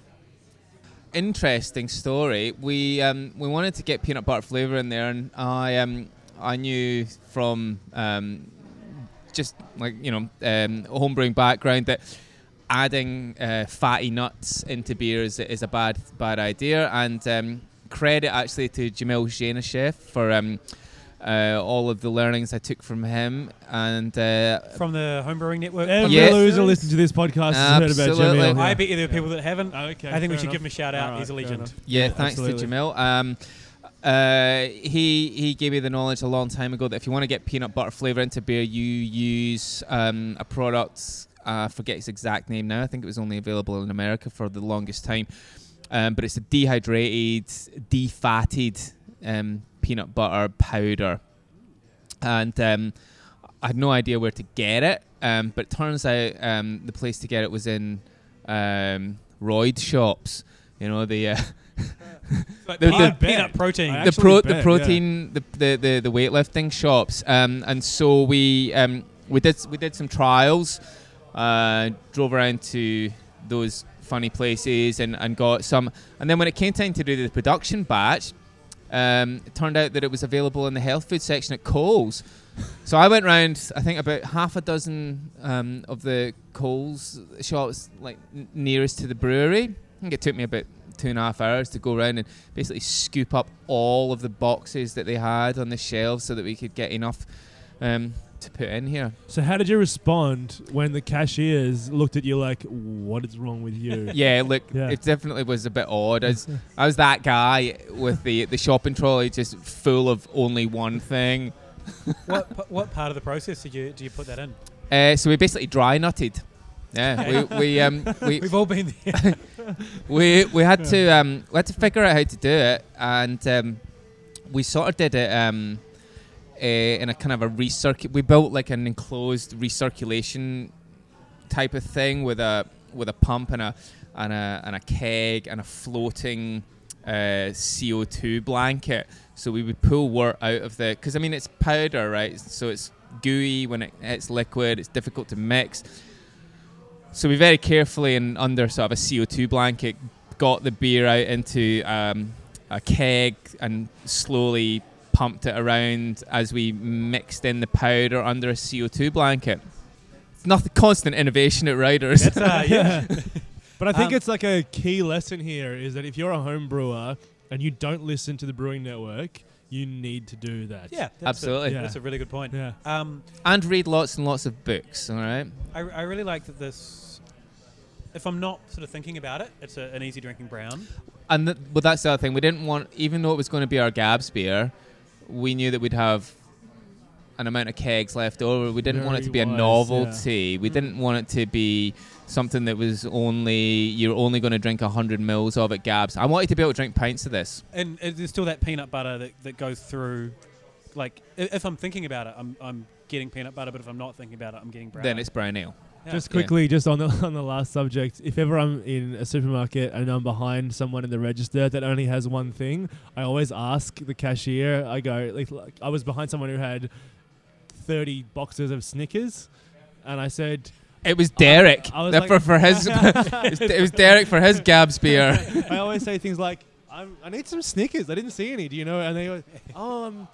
Interesting story. We um, we wanted to get peanut butter flavor in there, and I um, I knew from um, just like you know um, homebrewing background that adding uh, fatty nuts into beer is, is a bad bad idea. And um, credit actually to Jamil Zainasheff for um, uh, all of the learnings I took from him. And uh, From the Homebrewing Network? Every Yeah. loser listening to this podcast has heard about Absolutely. Jamil. I bet you there are people that haven't. Okay, I think we fair should give him a shout out. Alright, He's a legend. yeah, Yeah, thanks absolutely. to Jamil. Um, uh, he he gave me the knowledge a long time ago that if you want to get peanut butter flavor into beer, you use um, a product. Uh, I forget its exact name now. I think it was only available in America for the longest time. Um, but it's a dehydrated, defatted um, peanut butter powder, and um, I had no idea where to get it. Um, but it turns out um, the place to get it was in um, Royd shops. You know the. Uh, But The- peanut, the- peanut protein. I the pro bet, the yeah. protein the, the the the weightlifting shops um and so we um we did we did some trials uh drove around to those funny places and and got some and then when it came time to do the production batch um it turned out that it was available in the health food section at Coles. So I went round I think about half a dozen um of the Coles shops like n- nearest to the brewery. I think it took me about two and a half hours to go around and basically scoop up all of the boxes that they had on the shelves so that we could get enough um, to put in here. So how did you respond when the cashiers looked at you like, "What is wrong with you?" Yeah, look, Yeah. it definitely was a bit odd. I was, I was that guy with the the shopping trolley just full of only one thing. what p- what part of the process did you do you put that in? Uh, so we basically dry nutted. Yeah, we we um we, We've all been there. we we had to um we had to figure out how to do it, and um, we sort of did it um in a kind of a recirculate. We built like an enclosed recirculation type of thing with a with a pump and a and a and a keg and a floating uh, CO two blanket. So we would pull wort out of the because I mean it's powder, right? So it's gooey when it hits liquid. It's difficult to mix. So we very carefully and under sort of a CO2 blanket got the beer out into um, a keg and slowly pumped it around as we mixed in the powder under a CO2 blanket. It's not the constant innovation at Riders. That's uh, yeah. But I think Um, it's like a key lesson here is that if you're a home brewer and you don't listen to the Brewing Network, you need to do that. Yeah, that's Absolutely. A, That's a really good point. Yeah. Um, and read lots and lots of books, all right? I, I really like that this. If I'm not sort of thinking about it, it's a, an easy drinking brown. And th- but that's the other thing. We didn't want, even though it was going to be our Gabs beer, we knew that we'd have an amount of kegs left over. We didn't want it to be Very a wise, novelty. We Mm. didn't want it to be something that was only you're only going to drink hundred mils of at Gabs. I wanted to be able to drink pints of this. And uh, there's still that peanut butter that, that goes through. Like, if I'm thinking about it, I'm, I'm getting peanut butter, but if I'm not thinking about it, I'm getting brown. Then it's brown ale. Yeah. Just Yeah. quickly, just on the on the last subject, if ever I'm in a supermarket and I'm behind someone in the register that only has one thing, I always ask the cashier. I go, like, like I was behind someone who had thirty boxes of Snickers, and I said, It was Derek. I was like- for, for his, it was Derek for his Gabs beer. I always say things like, I'm, "I need some Snickers. I didn't see any. Do you know?" And they go, "Oh, I'm,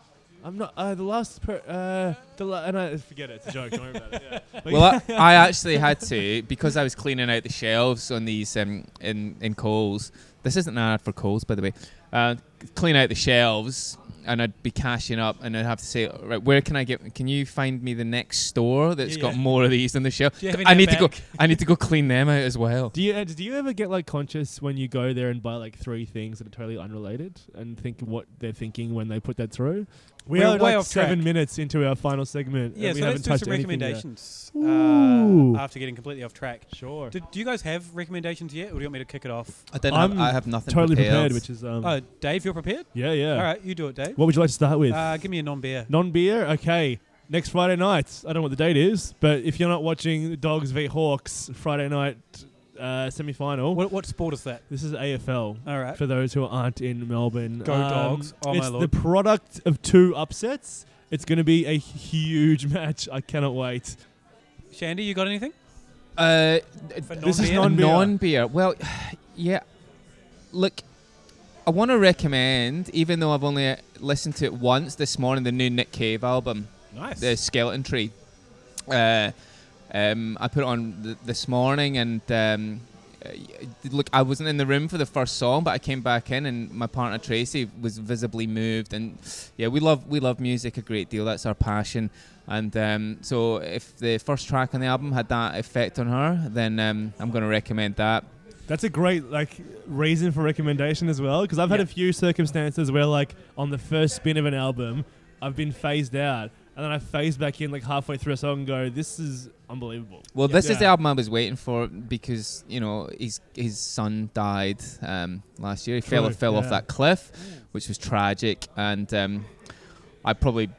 I'm not uh, the last per, uh, the la-, and I forget it. It's a joke. Don't worry about it. Yeah. But Well, I, I actually had to because I was cleaning out the shelves on these um, in in Coles. This isn't an ad for Coles, by the way. Uh, clean out the shelves, and I'd be cashing up, and I'd have to say, right, where can I get? Can you find me the next store that's Yeah, got yeah. more of these on the shelf? Do you have any I need the to go. I need to go clean them out as well. Do you uh, do you ever get like conscious when you go there and buy like three things that are totally unrelated and think what they're thinking when they put that through? We We're are way like off seven track. minutes into our final segment. Yeah, and we so haven't let's do touched some anything yet. recommendations Ooh. uh, after getting completely off track. Sure. Do, do you guys have recommendations yet, or do you want me to kick it off? I don't. I'm have, I have nothing totally prepared. prepared, which is um, Oh, Dave, you're prepared? yeah, yeah. All right, you do it, Dave. What would you like to start with? Uh, give me a non-beer. Non-beer. Okay. next Friday night. I don't know what the date is, but if you're not watching Dogs v Hawks Friday night uh, semi final, What, what sport is that? this is AFL. All right. For those who aren't in Melbourne, Go Dogs. Oh, my it's lord. the product of two upsets. It's going to be a huge match. I cannot wait. Shandy, you got anything? Uh, This is non-beer? non-beer. non-beer. Well, yeah. Look, I want to recommend, even though I've only uh, listened to it once this morning, the new Nick Cave album, Nice. the Skeleton Tree. Uh, um, I put it on th- this morning, and um, look, I wasn't in the room for the first song, but I came back in, and my partner Tracy was visibly moved. And yeah, we love we love music a great deal. That's our passion. And um, so, if the first track on the album had that effect on her, then um, I'm going to recommend that. That's a great like reason for recommendation as well. Because I've had Yeah. a few circumstances where like on the first spin of an album, I've been phased out, and then I phase back in like halfway through a song and go, "This is unbelievable." Well, Yeah. this is the album I was waiting for because you know his his son died um, last year. He fell True, fell off yeah. that cliff, which was tragic, and um, I probably s-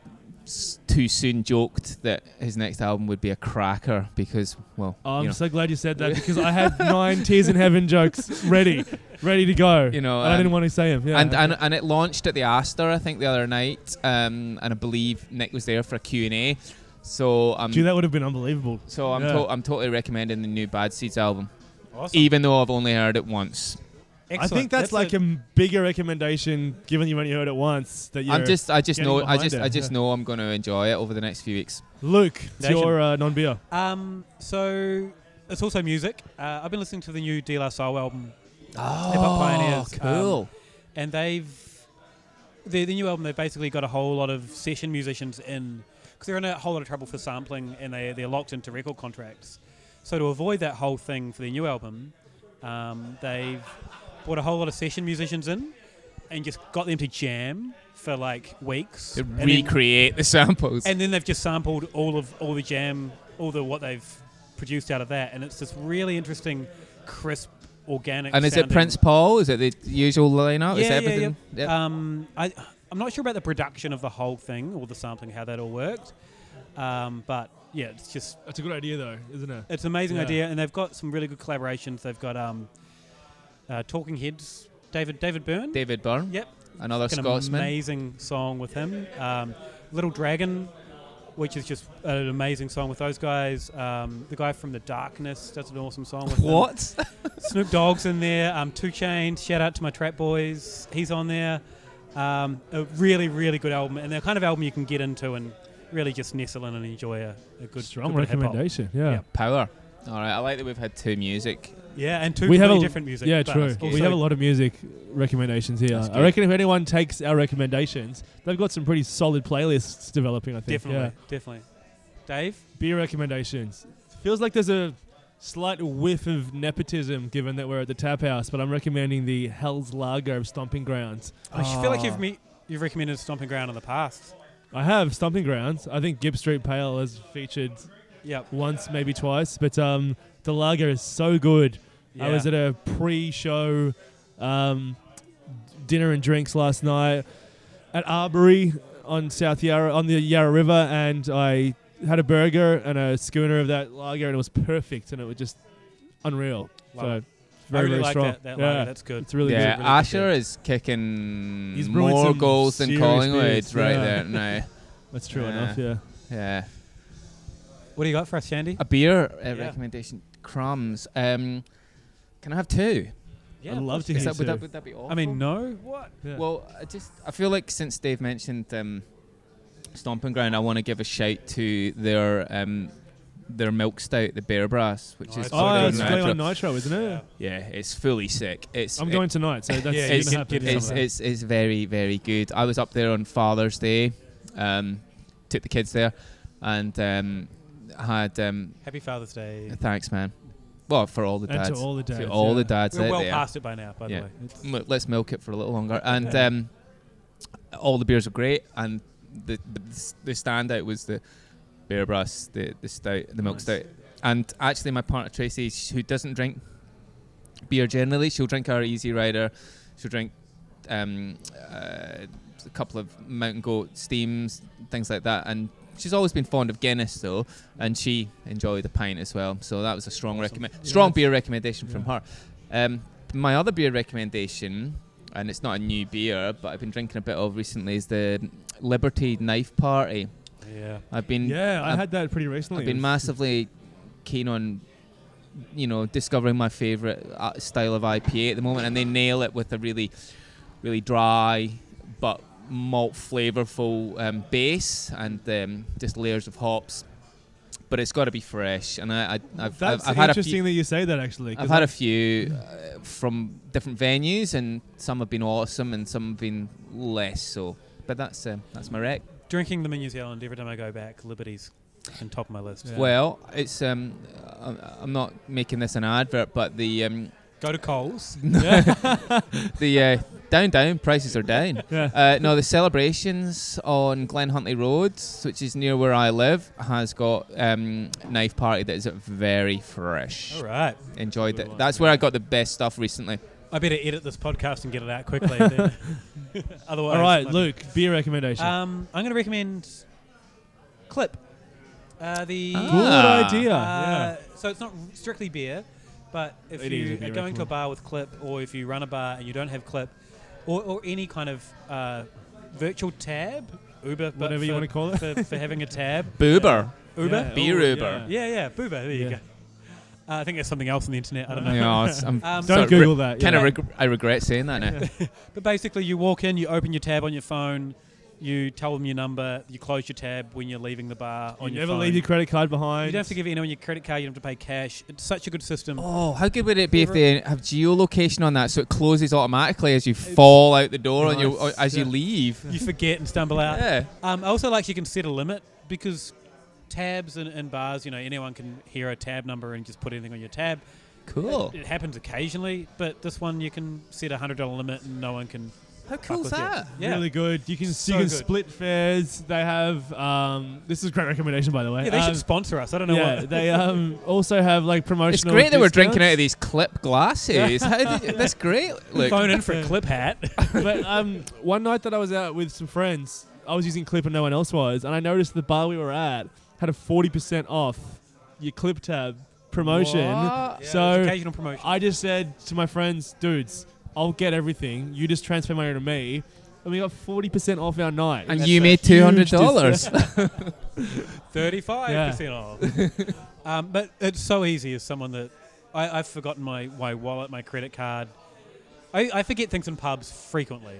too soon joked that his next album would be a cracker because well, I'm you know, so glad you said that because I had nine Tears in Heaven jokes ready, ready to go. you know, and I um, didn't want to say them. Yeah, and, okay. and and it launched at the Astor I think the other night, um, and I believe Nick was there for a Q and A. So um, Gee, that would have been unbelievable. so I'm yeah. to- I'm totally recommending the new Bad Seeds album, awesome. even though I've only heard it once. I think that's, like a, bigger recommendation, given you've only heard it once. That you're I'm just, I just know, I just, it. I just yeah. know I'm going to enjoy it over the next few weeks. Luke. It's Nation. your uh, non-beer. Um, so it's also music. Uh, I've been listening to the new De La Soul album, Oh, Hip Hop Pioneers, cool. and they've the, the new album. They've basically got a whole lot of session musicians in because they're in a whole lot of trouble for sampling, and they they're locked into record contracts. So to avoid that whole thing for the new album, um, they've brought a whole lot of session musicians in, and just got them to jam for like weeks. to and then- recreate the samples. and then they've just sampled all of all the jam, all the what they've produced out of that, and it's this really interesting, crisp, organic. And is it Prince Paul? Is it the usual lineup? is Yeah, it yeah, everything? Yep. Um, I I'm not sure about the production of the whole thing or the sampling, how that all worked, um, but yeah, it's just That's a good idea, though, isn't it? it's an amazing Yeah. idea, and they've got some really good collaborations. They've got um, uh, Talking Heads, David David Byrne. David Byrne, Yep. another Like an Scotsman. amazing song with him. Um, Little Dragon, which is just an amazing song with those guys. Um, the guy from The Darkness does an awesome song with them. What? Snoop Dogg's in there. Um, 2 Chainz. Shout out to my Trap Boys. He's on there. Um, a really, really good album, and the kind of album you can get into and really just nestle in and enjoy a, a good Strong good bit of hip-hop. recommendation. Yeah. Yeah. Power. All right, I like that we've had two music. Yeah, and two We have a- different music. Yeah, true. We have a lot of music recommendations here. I reckon if anyone takes our recommendations, they've got some pretty solid playlists developing. I think. Definitely, Yeah. definitely. Dave, Beer recommendations. Feels like there's a slight whiff of nepotism given that we're at the tap house, but I'm recommending the Hell's Lager of Stomping Grounds. I feel like Oh. you've me- you've recommended Stomping Ground in the past. I have Stomping Grounds. I think Gipps Street Pale has featured Yep. once, maybe twice, but um, the lager is so good. Yeah. I was at a pre-show um, dinner and drinks last night at Arbory on South Yarra on the Yarra River, and I had a burger and a schooner of that lager, and it was perfect, and it was just unreal. Love so very I really very like strong. that. that yeah. That's good. it's really yeah, good. Asher is kicking He's brewing more goals than serious Collingwood beers, right yeah. there now. That's true Yeah. enough. Yeah. Yeah. What do you got for us, Shandy? A beer uh, Yeah. recommendation. Crumbs. Um, can I have two? Yeah, I'd love to hear that, would, that, would that be awful? I mean, no. What? Yeah. Well, I just I feel like since Dave mentioned um, Stomping Ground, I want to give a shout to their um, their milk stout, the Bear Brass, which Oh, is oh, so sort it's of Nitro. going on Nitro, isn't it? Yeah, it's fully sick. It's I'm it- going tonight, so that's Yeah, gonna you can happen. some it's, of that. it's, it's very very good. I was up there on Father's Day, um, took the kids there, and um, had um, Happy Father's Day. thanks, man. Well, for all the And dads, to all the dads, all yeah. the dads We're well there. past it by now, by Yeah. the way. It's- Let's milk it for a little longer, and Yeah. um, all the beers are great, and the the, the standout was the beer Brass, the the stout, the milk Nice. stout, and actually my partner Tracy, who doesn't drink beer generally, she'll drink our Easy Rider, she'll drink um, uh, a couple of Mountain Goat steams, things like that, and she's always been fond of Guinness though, and she enjoyed the pint as well. So that was a strong Awesome. recommend, strong that's- beer recommendation from her. Um, my other beer recommendation, and it's not a new beer, but I've been drinking a bit of recently, is the Liberty Knife Party. Yeah. I've been Yeah, I I've- had that pretty recently. I've been massively keen on, you know, discovering my favorite uh, style of IPA at the moment, and they nail it with a really, really dry but malt flavorful um, base and um, just layers of hops. But it's got to be fresh, and I, I I've, That's I've, I've had a interesting few. that you say that actually. 'cause I've had I- a few uh, from different venues, and some have been awesome, and some have been less so. But that's um, that's my rec. Drinking them in New Zealand every time I go back, Liberty's on top of my list. Yeah. Well, it's um, I'm- I'm not making this an advert, but the um, Go to Coles. the uh, down down prices are down. Yeah. Uh, no, the Cellarbrations on Glen Huntly Road, which is near where I live, has got um, knife party that is very fresh. All right. Enjoyed Good it. That's where I got the best stuff recently. I better edit this podcast and get it out quickly. then. Otherwise, All right, Luke, beer recommendation. Um, I'm going to recommend Clipp. Uh, the Ah. Good idea. Uh, So it's not strictly beer, but if It is you are going to a bar with Clipp, or if you run a bar and you don't have Clipp, or, or any kind of uh, virtual tab, Uber, but Whatever you for- wanna call it. for, for having a tab, Boober. Uber. Yeah. Beer Uber. Yeah, yeah, Boober. There you go. Uh, I think there's something else on the internet. I don't know. Yeah, Um, Don't sort of Google that. Kind yeah. of reg- I regret saying that now. But basically, you walk in, you open your tab on your phone, you tell them your number, you close your tab when you're leaving the bar You on your never phone. leave your credit card behind. You don't have to give anyone your credit card. You don't have to pay cash. It's such a good system. Oh, how good would it be if they have geolocation on that so it closes automatically as you fall out the door on your, Nice, as you leave? You forget and stumble out. Yeah. Um, I also like you can set a limit because tabs and, and bars, you know, anyone can hear a tab number and just put anything on your tab. Cool. It, it happens occasionally, but this one you can set a hundred dollar limit and no one can. How fuck cool's with you. that? Yeah. Really good. You can So you can good. split fares. They have um, this is a great recommendation by the way. Yeah, they um, should sponsor us. I don't know yeah, what. they um, also have like promotional. It's great that we're drinking out of these Clipp glasses. Did that's great. Look, Phone in for a Clipp hat. but um, one night that I was out with some friends, I was using Clipp and no one else was, and I noticed the bar we were at had a forty percent off your Clipp tab promotion. What? So, occasional promotion. I just said to my friends, dudes, I'll get everything. You just transfer money to me. And we got 40% off our night. and That's you made $200. Thirty-five percent off. um, but it's so easy as someone that I, I've forgotten my, my wallet, my credit card. I, I forget things in pubs frequently.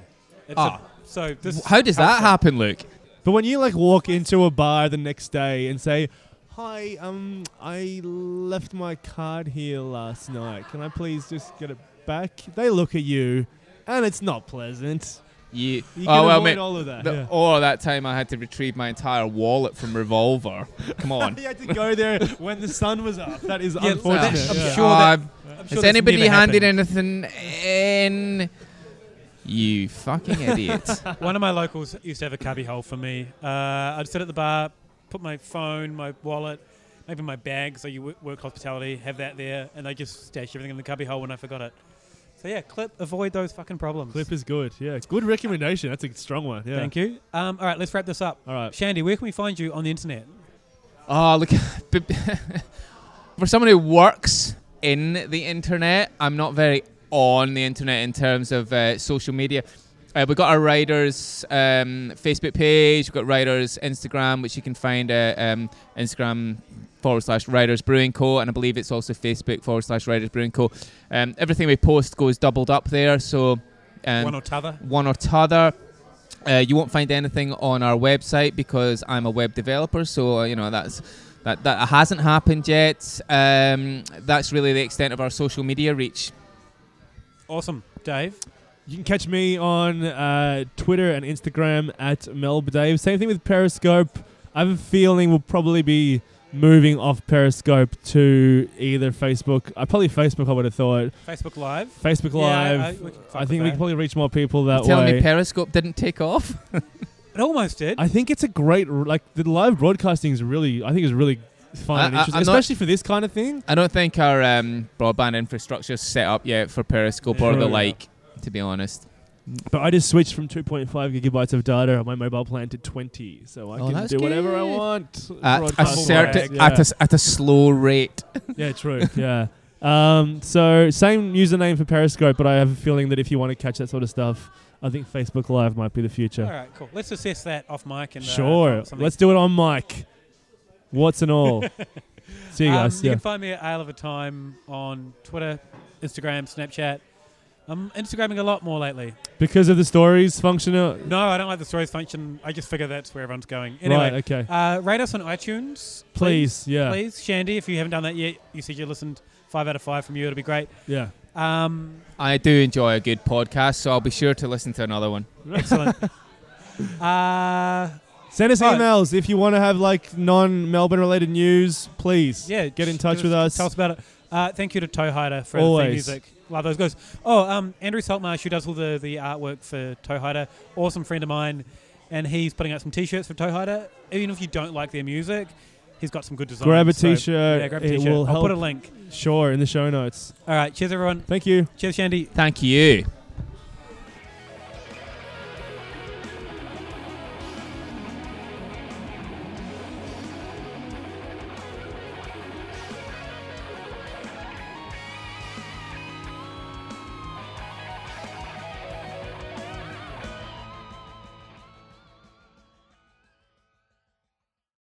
It's a- Ah. so this. How does that helps happen, Luke? But when you like walk into a bar the next day and say, "Hi, um, I left my card here last night. Can I please just get it back?" They look at you, and it's not pleasant. You, You oh can well, avoid mate. all of that. The, yeah. Or that time I had to retrieve my entire wallet from Revolver. Come on. you had to go there when the sun was up. That is Yeah, unfortunate. that's- I'm yeah. sure that- Uh, I'm sure has anybody handed happened. anything in? You fucking idiot. One of my locals used to have a cubby hole for me. Uh, I'd sit at the bar, put my phone, my wallet, maybe my bag, so you work hospitality, have that there, and they just stash everything in the cubby hole when I forgot it. So yeah, Clipp, avoid those fucking problems. Clipp is good. Yeah, good recommendation. That's a strong one. Yeah. Thank you. Um, all right, let's wrap this up. All right. Shandy, where can we find you on the internet? Oh, look. For someone who works in the internet, I'm not very on the internet in terms of uh, social media. Uh, we've got our Riders um, Facebook page, we've got Riders Instagram, which you can find at um, Instagram forward slash Riders Brewing Co. And I believe it's also Facebook forward slash Riders Brewing Co. Um, everything we post goes doubled up there. So um, One or t'other. one or t'other. Uh, you won't find anything on our website because I'm a web developer, so uh, you know that's that that hasn't happened yet. Um, that's really the extent of our social media reach. Awesome, Dave. You can catch me on uh, Twitter and Instagram at melbdave. Same thing with Periscope. I have a feeling we'll probably be moving off Periscope to either Facebook. I probably Facebook. I would have thought Facebook Live. Facebook Yeah, Live. I- I, we can fuck with think we that. can probably reach more people that You're telling way. me Periscope didn't take off? It almost did. I think it's a great like the live broadcasting is really. I think is really fun I- and interesting, I'm especially for this kind of thing. I don't think our um, broadband infrastructure is set up yet for Periscope or the True. like. To be honest, But I just switched from 2.5 gigabytes of data on my mobile plan to 20, so I Oh, can that's do whatever I good. want. At a broadcast certain, wise. at a, s- at a slow rate. yeah, true. yeah. Um, so same username for Periscope, but I have a feeling that if you want to catch that sort of stuff, I think Facebook Live might be the future. All right, cool. Let's assess that off mic and uh, sure. drop something. Let's do it on mic. What's and all. See you Um, guys. You yeah. can find me at Ale of a Time on Twitter, Instagram, Snapchat. I'm Instagramming a lot more lately. Because of the stories function. No, I don't like the stories function. I just figure that's where everyone's going. Anyway, Right. Okay. uh, rate us on iTunes, Please. Yeah. Please, Shandy, if you haven't done that yet, you said you listened. Five out of five from you. It'll be great. Yeah. Um, I do enjoy a good podcast, so I'll be sure to listen to another one. excellent. uh, Send us Oh. emails if you want to have like non-Melbourne related news. Please. yeah, Get in touch with us. Tell us about it. Uh, thank you to Toehider for the Always. theme music. Love those guys. Oh, um, Andrew Saltmarsh, who does all the, the artwork for Toehider, awesome friend of mine, and he's putting out some T-shirts for Toehider. Even if you don't like their music, he's got some good designs. Grab a So, t-shirt. yeah, grab a it T-shirt. will I'll help. put a link. Sure, in the show notes. All right, cheers everyone. Thank you. Cheers, Shandy. Thank you.